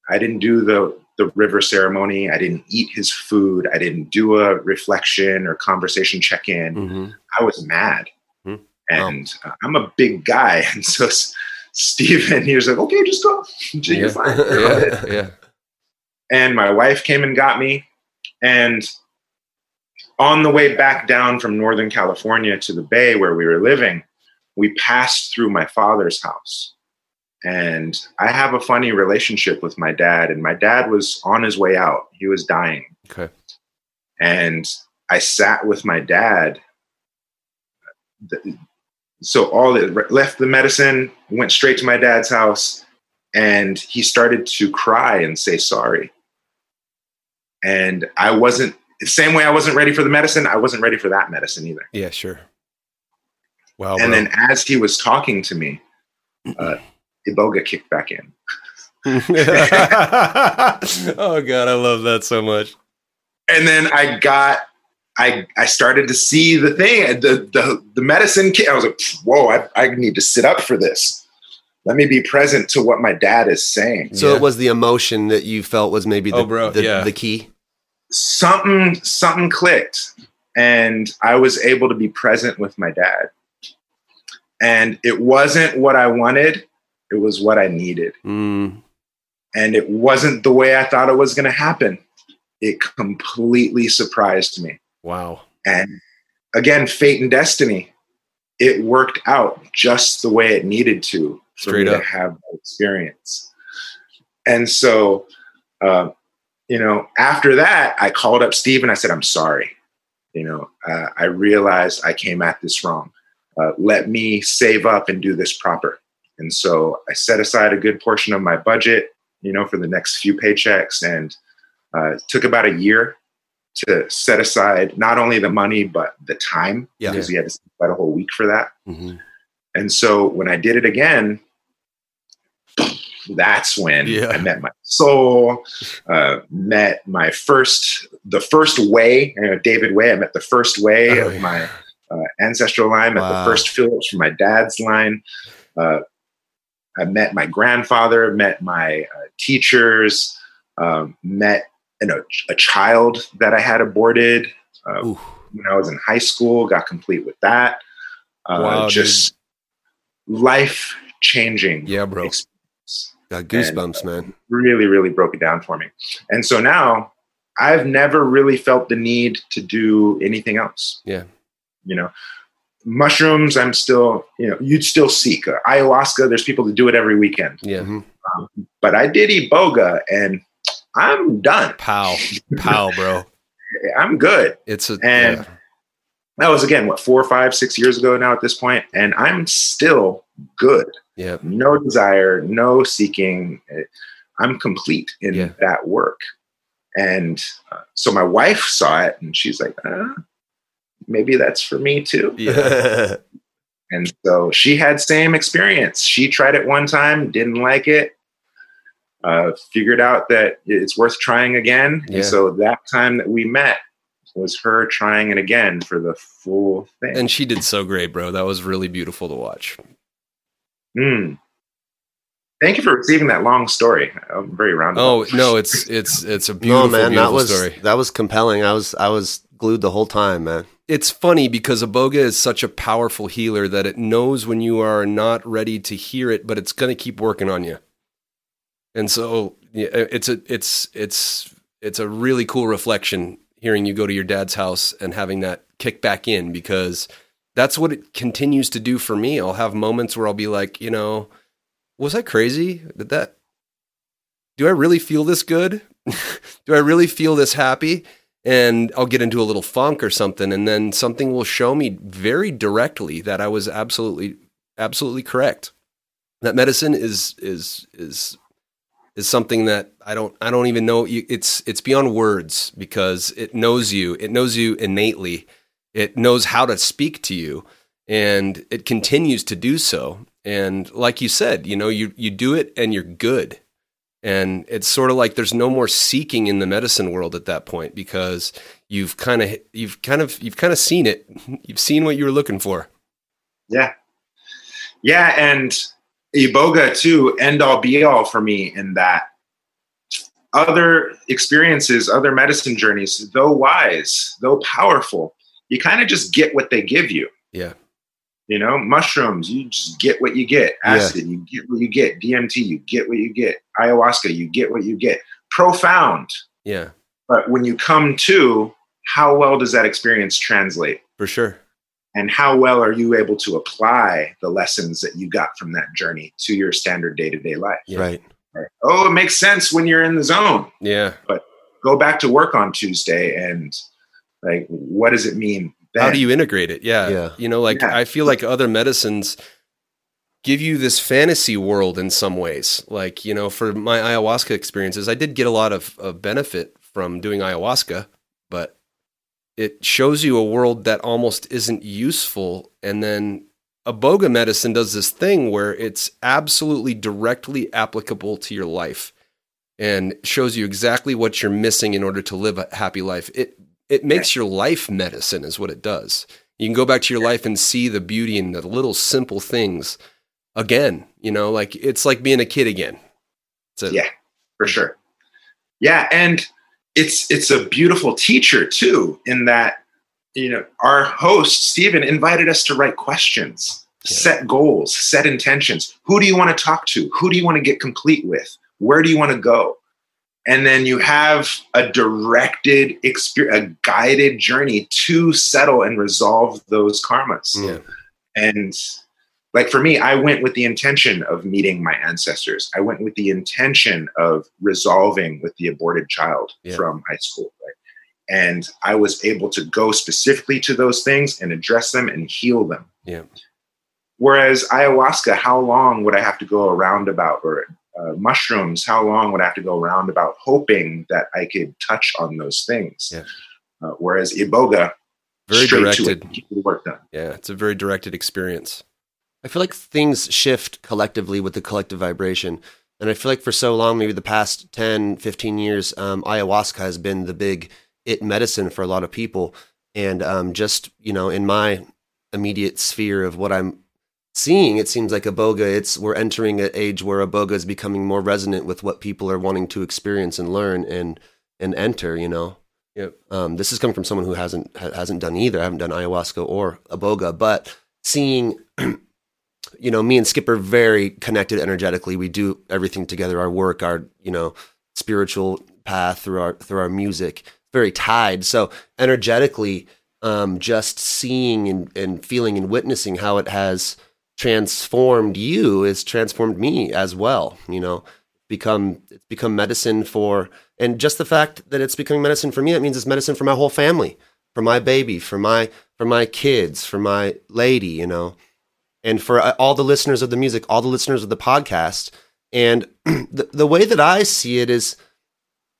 I didn't do the, the river ceremony. I didn't eat his food. I didn't do a reflection or conversation check in. hmm I was mad. Hmm. And uh, I'm a big guy. And so Stephen, he was like, okay, just go. You're yeah. fine. yeah, yeah. And my wife came and got me. And on the way back down from northern california to the bay where we were living we passed through my father's house. And i have a funny relationship with my dad and my dad was on his way out. He was dying. Okay. and i sat with my dad. So all the left the medicine went straight to my dad's house and he started to cry and say sorry and i wasn't the same way i wasn't ready for the medicine i wasn't ready for that medicine either Yeah, sure. Wow. and bro. then as he was talking to me, uh, Iboga kicked back in. oh god, I love that so much. and then I got I I started to see the thing the the the medicine. I was like, whoa! I, I need to sit up for this. Let me be present to what my dad is saying. So Yeah. it was the emotion that you felt was maybe the, Oh, bro, the, yeah. the key. Something something clicked, and I was able to be present with my dad. And it wasn't what I wanted; it was what I needed. Mm, and it wasn't the way I thought it was going to happen. It completely surprised me. wow. And again, fate and destiny, it worked out just the way it needed to for Straight me up. to have that experience. And so, uh, you know, after that, I called up Steve and I said, I'm sorry. You know, uh, I realized I came at this wrong. Uh, let me save up and do this proper. And so I set aside a good portion of my budget, you know, for the next few paychecks and uh, took about a year to set aside not only the money, but the time Yeah. because we had to set aside a whole week for that. Mhm. And so when I did it again, that's when Yeah. I met my soul, uh, met my first, the first way, know, David Way. I met the first way Oh, of yeah. my uh, ancestral line, met Wow. the first Phillips from my dad's line. Uh, I met my grandfather, met my uh, teachers, um, met you know, a child that I had aborted uh, when I was in high school, got complete with that. Uh, Wow, dude. just life changing Yeah, bro. Got goosebumps, man. Really, really broke it down for me. And so now I've never really felt the need to do anything else. Yeah. You know, mushrooms, I'm still, you know, you'd still seek. Uh, ayahuasca, there's people that do it every weekend. Yeah. Mhm. But I did Iboga and I'm done. Pow. Pow, bro. I'm good. It's a And- yeah. That was again, what, four, five, six years ago now at this point, And I'm still good. yeah. no desire, no seeking. I'm complete in Yeah. that work. And uh, so my wife saw it and she's like, uh, maybe that's for me too. Yeah. And so she had same experience. She tried it one time, didn't like it, uh, figured out that it's worth trying again. Yeah. And so that time that we met was her trying it again for the full thing. And she did so great, bro. That was really beautiful to watch. Mm. Thank you for receiving that long story. I'm very round. Oh no, it's it's it's a No, beautiful, man, that beautiful was story. that was compelling. I was I was glued the whole time, man. It's funny because Aboga is such a powerful healer that it knows when you are not ready to hear it, but it's going to keep working on you. And so it's a it's it's it's a really cool reflection hearing you go to your dad's house and having that kick back in because that's what it continues to do for me. I'll have moments where I'll be like, you know, was I crazy? Did that do I really feel this good? do I really feel this happy? And I'll get into a little funk or something, and then something will show me very directly that I was absolutely, absolutely correct. That medicine is is is is something that I don't I don't even know. It's it's beyond words because it knows you. It knows you innately. It knows how to speak to you, and it continues to do so. And like you said, you know, you you do it and you're good. And it's sort of like there's no more seeking in the medicine world at that point because you've kind of you've kind of you've kind of seen it. You've seen what you were looking for. Yeah. Yeah. And Iboga, too, end all be all for me in that other experiences, other medicine journeys, though wise, though powerful, you kind of just get what they give you. Yeah. You know, mushrooms, you just get what you get. Yeah. Acid, you get what you get. DMT, you get what you get. Ayahuasca, you get what you get. Profound. Yeah, But when you come to, how well does that experience translate? for sure. And how well are you able to apply the lessons that you got from that journey to your standard day-to-day life Yeah. Right. oh it makes sense when you're in the zone Yeah. But go back to work on tuesday and like what does it mean then? How do you integrate it? Yeah. Yeah. You know, like Yeah. I feel like other medicines give you this fantasy world in some ways. Like, you know, for my ayahuasca experiences, I did get a lot of, of benefit from doing ayahuasca, but it shows you a world that almost isn't useful. And then a Aboga medicine does this thing where it's absolutely directly applicable to your life and shows you exactly what you're missing in order to live a happy life. It it makes your life medicine is what it does. You can go back to your life and see the beauty in the little simple things again, you know, like it's like being a kid again. A, Yeah, for sure. Yeah, and it's it's a beautiful teacher too, in that you know our host Stephen invited us to write questions, Yeah. set goals, set intentions. Who do you want to talk to? Who do you want to get complete with? Where do you want to go? And then you have a directed experience, a guided journey to settle and resolve those karmas. Yeah. And like for me, I went with the intention of meeting my ancestors. I went with the intention of resolving with the aborted child Yeah. from high school. Right? And I was able to go specifically to those things and address them and heal them. Yeah. Whereas ayahuasca, how long would I have to go around about, or uh, mushrooms, how long would I have to go around about hoping that I could touch on those things? Yeah. Uh, whereas iboga, Very directed. it, work done. Yeah, it's a very directed experience. I feel like things shift collectively with the collective vibration. And I feel like for so long, maybe the past 10, 15 years, um, ayahuasca has been the big it medicine for a lot of people. And um, just, you know, in my immediate sphere of what I'm seeing, it seems like Aboga, it's we're entering an age where Aboga is becoming more resonant with what people are wanting to experience and learn and and enter, you know. Yep. Um, this is coming from someone who hasn't ha- hasn't done either. I haven't done ayahuasca or Aboga, but seeing you know, me and Skip are very connected energetically. We do everything together, our work, our, you know, spiritual path through our through our music, very tied. So energetically, um, just seeing and, and feeling and witnessing how it has transformed you has transformed me as well. You know, become it's become medicine for and just the fact that it's becoming medicine for me, that means it's medicine for my whole family, for my baby, for my for my kids, for my lady, you know and for uh, all the listeners of the music, all the listeners of the podcast. And the, the way that I see it is,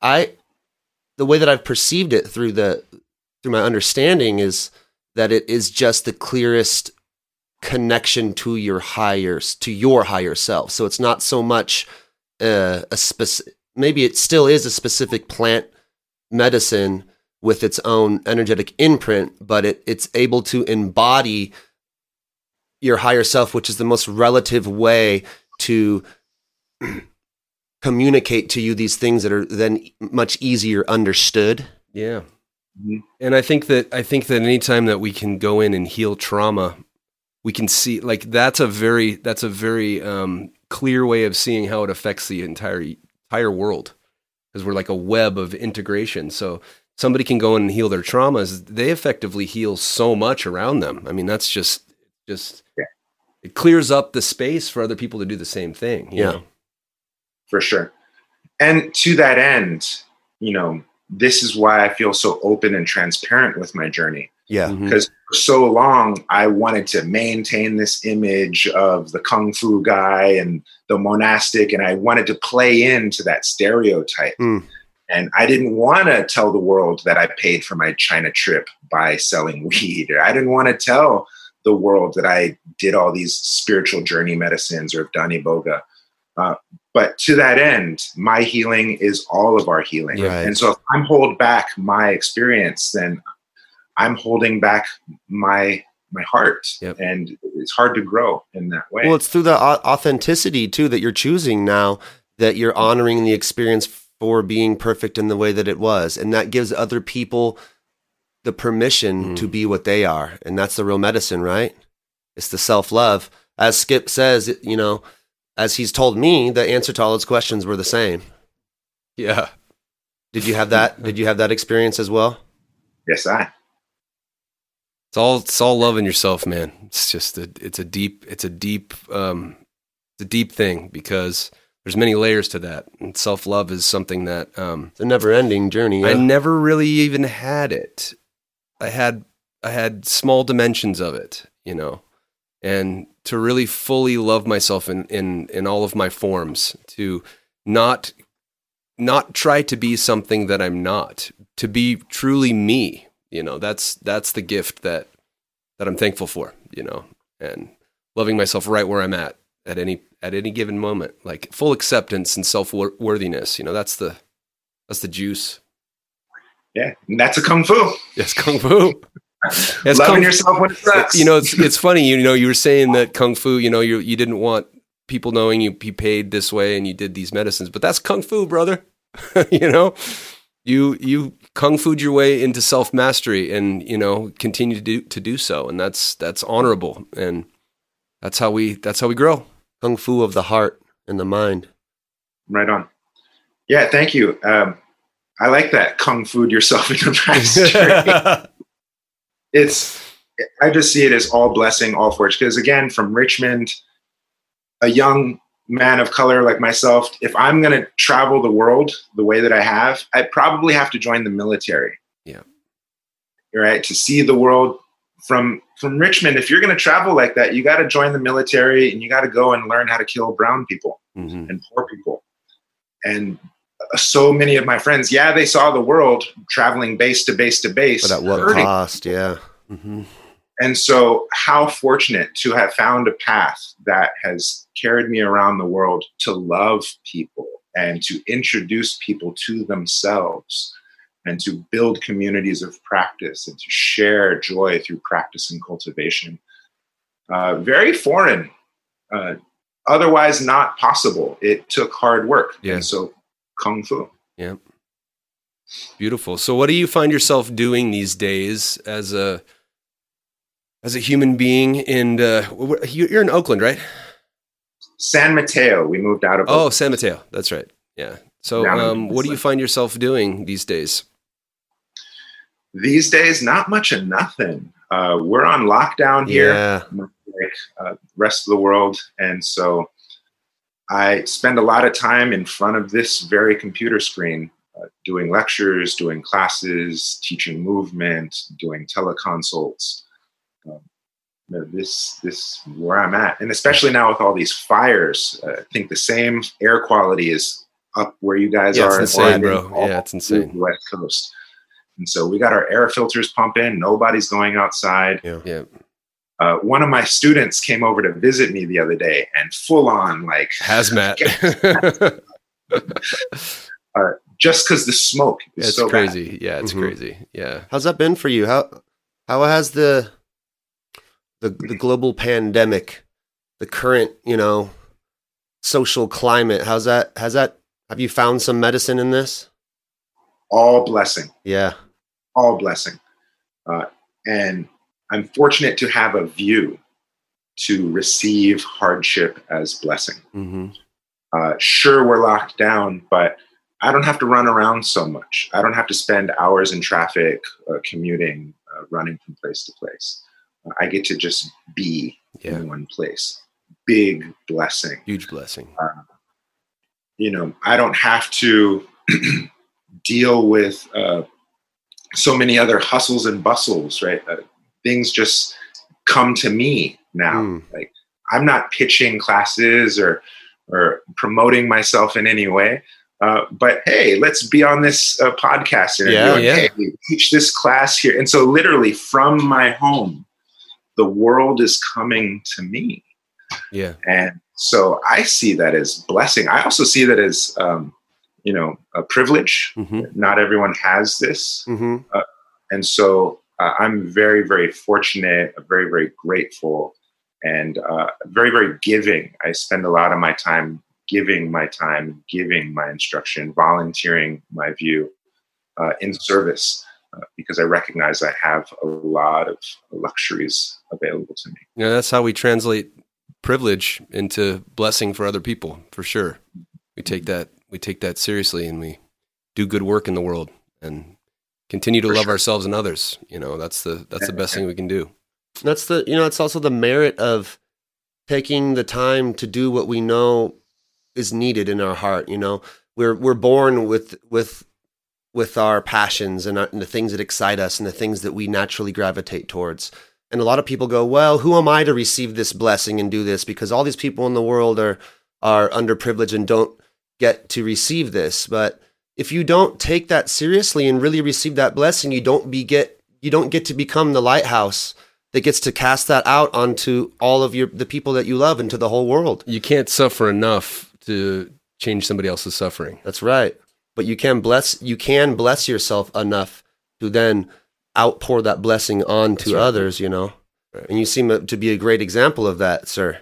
I, the way that I've perceived it through the through my understanding is that it is just the clearest connection to your higher to your higher self. So it's not so much uh, a specific. Maybe it still is a specific plant medicine with its own energetic imprint, but it, it's able to embody your higher self, which is the most relative way to communicate to you these things that are then much easier understood. Yeah. Mhm. And I think that I think that anytime that we can go in and heal trauma, we can see like that's a very that's a very um, clear way of seeing how it affects the entire entire world because we're like a web of integration. So somebody can go in and heal their traumas. They effectively heal so much around them. I mean, that's just just Yeah. It clears up the space for other people to do the same thing. you Yeah. know? for sure. And to that end, you know, this is why I feel so open and transparent with my journey. Yeah. Mhm. Because for so long, I wanted to maintain this image of the kung fu guy and the monastic, and I wanted to play into that stereotype. Mm. And I didn't want to tell the world that I paid for my China trip by selling weed, or I didn't want to tell the world that I did all these spiritual journey medicines or have done iboga. Uh, but to that end, my healing is all of our healing. Right. And so if I'm hold back my experience, then I'm holding back my my heart, Yep. and it's hard to grow in that way. Well, it's through the authenticity too that you're choosing now that you're honoring the experience for being perfect in the way that it was, and that gives other people the permission Mm. to be what they are, and that's the real medicine, right? It's the self love. As Skip says, you know, as he's told me, the answer to all his questions were the same. Yeah. Did you have that? Did you have that experience as well? yes, I. It's all it's all loving yourself, man. It's just a it's a deep it's a deep um it's a deep thing because there's many layers to that. And self love is something that um It's a never ending journey. I never really even had it. I had I had small dimensions of it, you know. And to really fully love myself in in in all of my forms, to not not try to be something that I'm not, to be truly me, you know. That's that's the gift that that I'm thankful for, you know. And loving myself right where I'm at at any at any given moment, like full acceptance and self worthiness. You know, that's the that's the juice. Yeah, and that's a kung fu. Yes, kung fu. It's Loving kung- yourself when it sucks. You know, it's it's funny. You know, you were saying that kung fu. You know, you you didn't want people knowing you you paid this way and you did these medicines, but that's kung fu, brother. you know, you you kung fu'd your way into self mastery, and you know continue to do to do so, and that's that's honorable, and that's how we that's how we grow. Kung fu of the heart and the mind. right on. Yeah, thank you. Um, I like that kung fu yourself in the mastery. it's I just see it as all blessing, all fortune. Because again, from Richmond, a young man of color like myself, if I'm going to travel the world the way that I have, I probably have to join the military. Yeah. Right to see the world from from Richmond. If you're going to travel like that, you got to join the military and you got to go and learn how to kill brown people Mhm. and poor people. And so many of my friends, yeah, they saw the world traveling base to base to base. But at what hurting. cost? Yeah. Mhm. And so, how fortunate to have found a path that has carried me around the world to love people and to introduce people to themselves and to build communities of practice and to share joy through practice and cultivation. Uh, very foreign, uh, otherwise not possible. It took hard work. Yeah. And so, Kung Fu. Yeah. Beautiful. So what do you find yourself doing these days as a as a human being and uh you- you're in Oakland, right? San Mateo, we moved out of. Oh, San Mateo. That's right. Yeah. So um what do you find yourself doing these days? These days, not much of nothing. Uh, we're on lockdown here. Yeah. like uh, rest of the world. And so I spend a lot of time in front of this very computer screen, uh, doing lectures, doing classes, teaching movement, doing teleconsults. Um, you know, this this is where I'm at, and especially now with all these fires, uh, I think the same air quality is up where you guys Yeah, it's are. in insane, bro. all Yeah, it's insane. the West Coast. And so we got our air filters pumping. Nobody's going outside. Yeah. Uh, one of my students came over to visit me the other day and full on like Hazmat. just because the smoke is it's so bad. crazy. Yeah, it's Mhm. crazy. Yeah. How's that been for you? How how has the the the global pandemic, the current, you know, social climate, how's that has that have you found some medicine in this? All blessing, Yeah. all blessing. Uh, and I'm fortunate to have a view to receive hardship as blessing. hmm Uh, sure, we're locked down, but I don't have to run around so much. I don't have to spend hours in traffic, uh, commuting, uh, running from place to place. Uh, I get to just be Yeah. in one place. Big blessing. Huge blessing. you know i don't have to deal with uh, so many other hustles and bustles right uh, things just come to me now Mm. like i'm not pitching classes or or promoting myself in any way uh, but hey let's be on this uh, podcast interview Yeah, yeah. hey, teach this class here and so literally from my home the world is coming to me Yeah. and so I see that as blessing. I also see that as, um, you know, a privilege. hmm Not everyone has this. hmm And so uh, I'm very, very fortunate, very, very grateful, and uh, very, very giving. I spend a lot of my time giving my time, giving my instruction, volunteering my view uh, in service. Uh, because I recognize I have a lot of luxuries available to me. Yeah, that's how we translate privilege into blessing for other people, for sure. We take that we take that seriously and we do good work in the world and continue to For love sure. ourselves and others. You know, that's the that's the eh, best thing eh. we can do. That's the you know, it's also the merit of taking the time to do what we know is needed in our heart, you know. We're we're born with with with our passions and, our, and the things that excite us and the things that we naturally gravitate towards. And a lot of people go, "Well, who am I to receive this blessing and do this because all these people in the world are are underprivileged and don't get to receive this." But if you don't take that seriously and really receive that blessing, you don't be get you don't get to become the lighthouse that gets to cast that out onto all of your the people that you love and to the whole world. You can't suffer enough to change somebody else's suffering. That's right. But you can bless you can bless yourself enough to then outpour that blessing on to right. others, you know. And you seem to be a great example of that, sir.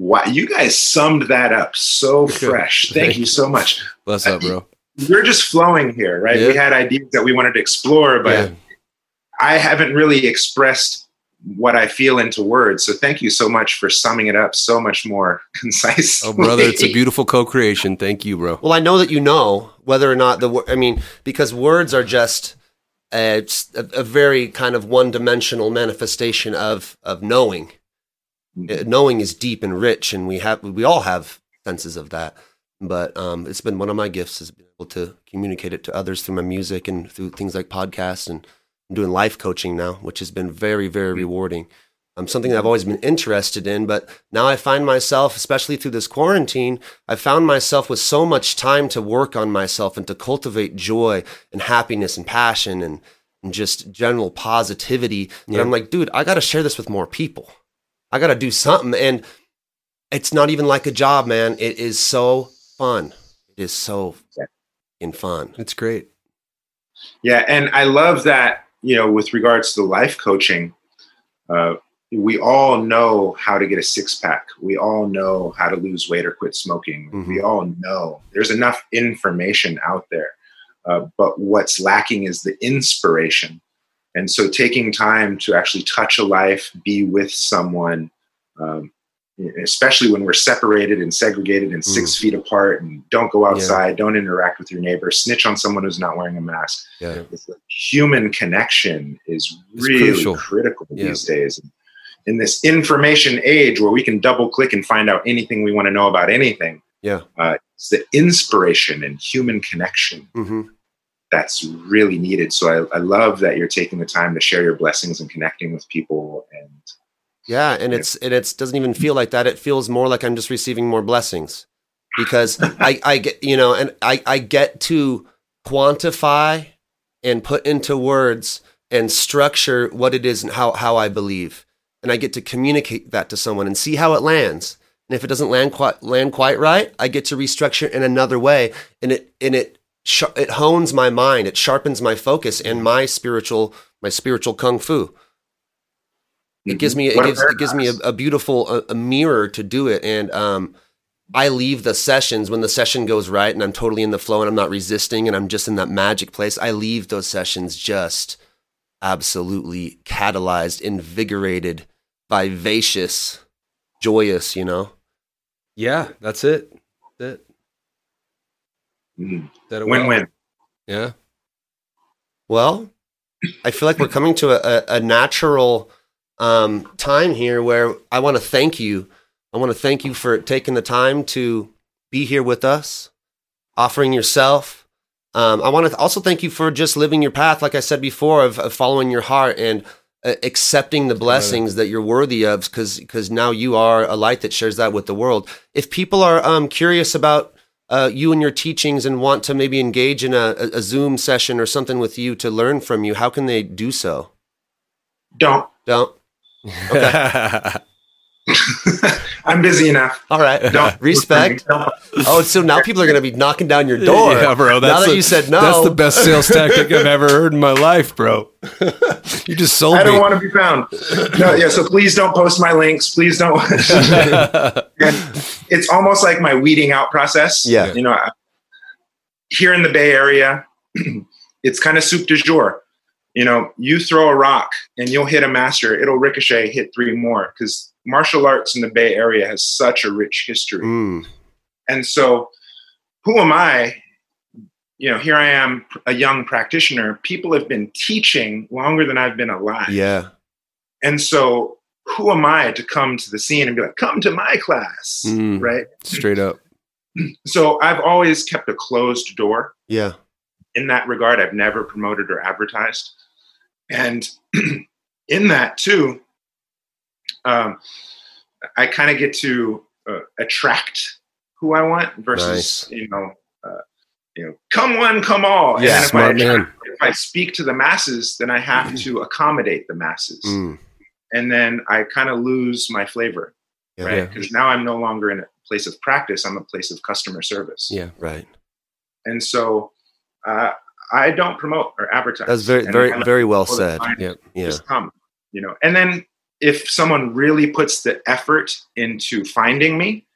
Wow, you guys summed that up so fresh. Thank you so much. Bless up, bro. We're just flowing here, right? Yeah. We had ideas that we wanted to explore, but Yeah. I haven't really expressed what I feel into words. So thank you so much for summing it up so much more concise. Oh, brother, it's a beautiful co-creation. Thank you, bro. Well, I know that you know whether or not the wo- I mean, because words are just a, it's a, a very kind of one-dimensional manifestation of of knowing. Uh, Knowing is deep and rich, and we have we all have senses of that. But um, it's been one of my gifts is being able to communicate it to others through my music and through things like podcasts and I'm doing life coaching now, which has been very very rewarding. Um, something that I've always been interested in, but now I find myself, especially through this quarantine, I found myself with so much time to work on myself and to cultivate joy and happiness and passion and, and just general positivity. And I'm like, dude, I got to share this with more people. I got to do something. And it's not even like a job, man. It is so fun. It is so in fun. It's great. Yeah, and I love that, you know, with regards to life coaching, uh, we all know how to get a six pack. We all know how to lose weight or quit smoking. Mhm. We all know there's enough information out there. Uh, but what's lacking is the inspiration. And so taking time to actually touch a life, be with someone, um, especially when we're separated and segregated and six feet apart and don't go outside, don't interact with your neighbor, snitch on someone who's not wearing a mask Yeah. human connection is It's really crucial. critical Yeah. these days. In this information age where we can double click and find out anything we want to know about anything, Yeah. uh, it's the inspiration and human connection hmm that's really needed. So I, I love that you're taking the time to share your blessings and connecting with people. And Yeah, and it's and it's doesn't even feel like that. It feels more like I'm just receiving more blessings because I I get you know, and I I get to quantify and put into words and structure what it is and how how I believe, and I get to communicate that to someone and see how it lands. And if it doesn't land quite land quite right, I get to restructure it in another way, and it and it sh- it hones my mind, it sharpens my focus and my spiritual my spiritual kung fu. It gives me it a gives it gives me a, a beautiful a, a mirror to do it and um i leave the sessions when the session goes right and i'm totally in the flow and i'm not resisting and i'm just in that magic place i leave those sessions just absolutely catalyzed invigorated vivacious joyous you know? Yeah, that's it. That's it. mm, That win-win. Yeah. Well, I feel like we're coming to a, a, a natural um, time here where I want to thank you. I want to thank you for taking the time to be here with us, offering yourself. Um, I want to also thank you for just living your path, like I said before, of, of following your heart and uh, accepting the blessings that you're worthy of, because now you are a light that shares that with the world. If people are um, curious about uh, you and your teachings and want to maybe engage in a, a a Zoom session or something with you to learn from you, how can they do so? Don't. Don't. I'm busy enough. All right. Don't Respect. Oh, so now people are going to be knocking down your door. Yeah, bro. That's now that the- you said no, That's the best sales tactic I've ever heard in my life, bro. you just sold me. I don't me. want to be found. No, yeah. So please don't post my links. Please don't. and it's almost like my weeding out process. Yeah. You know, here in the Bay Area, it's kind of soup du jour. You know, you throw a rock and you'll hit a master. It'll ricochet, hit three more because martial arts in the Bay Area has such a rich history. Mm, And so, who am I? You know, here I am, a young practitioner. People have been teaching longer than I've been alive. yeah. And so, who am I to come to the scene and be like, come to my class? Mm. Right. Straight up. So, I've always kept a closed door Yeah. in that regard. I've never promoted or advertised. And in that, too, um, I kind of get to uh, attract who I want versus, Nice. you know, uh, you know, come one, come all. And Yeah, if I, man. if I speak to the masses, then I have to accommodate the masses. Mm. And then I kind of lose my flavor, Yeah. right? Yeah. Because now I'm no longer in a place of practice, I'm a place of customer service. Yeah. Right. And so uh, I don't promote or advertise. That's very, very, very well said. Yep. Yeah. just come you know and then if someone really puts the effort into finding me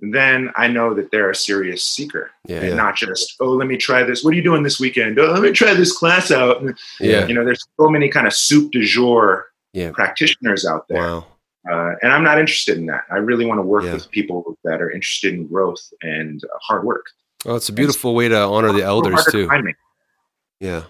then i know that they're a serious seeker Yeah. and Yeah. not just oh let me try this what are you doing this weekend oh let me try this class out Yeah. you know there's so many kind of soup du jour Yeah. practitioners out there Wow. uh, and i'm not interested in that i really want to work with people that are interested in growth and uh, hard work Well, it's a beautiful way to honor the elders to too. find. Yeah.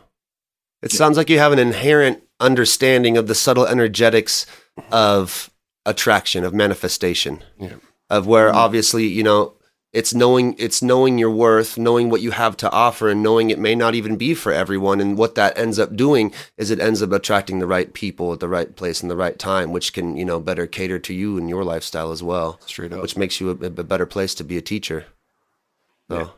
It sounds like you have an inherent understanding of the subtle energetics of attraction, of manifestation. Yeah. Of where mm-hmm. obviously, you know, it's knowing it's knowing your worth, knowing what you have to offer and knowing it may not even be for everyone and what that ends up doing is it ends up attracting the right people at the right place and the right time, which can, you know, better cater to you and your lifestyle as well, Straight up. which makes you a, a better place to be a teacher. So,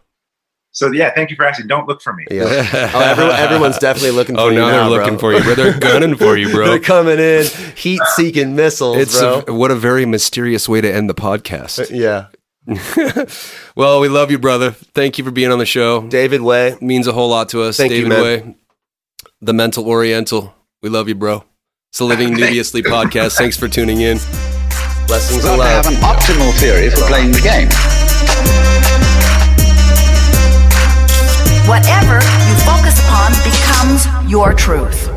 so yeah thank you for asking don't look for me yeah. oh, everyone, everyone's definitely looking oh, for you. Oh, you now they're looking for you, bro. They're gunning for you, bro. They're coming in, heat seeking missiles, It's bro. a, what a very mysterious way to end the podcast. Uh, yeah. well, we love you, brother. Thank you for being on the show. David Way. means a whole lot to us. Thank you, David man. Way, the Mental Oriental. We love you, bro. It's the Living Dubiously podcast. Thanks for tuning in. Blessings Got and to have an optimal theory for playing the game. Whatever you focus upon becomes your truth.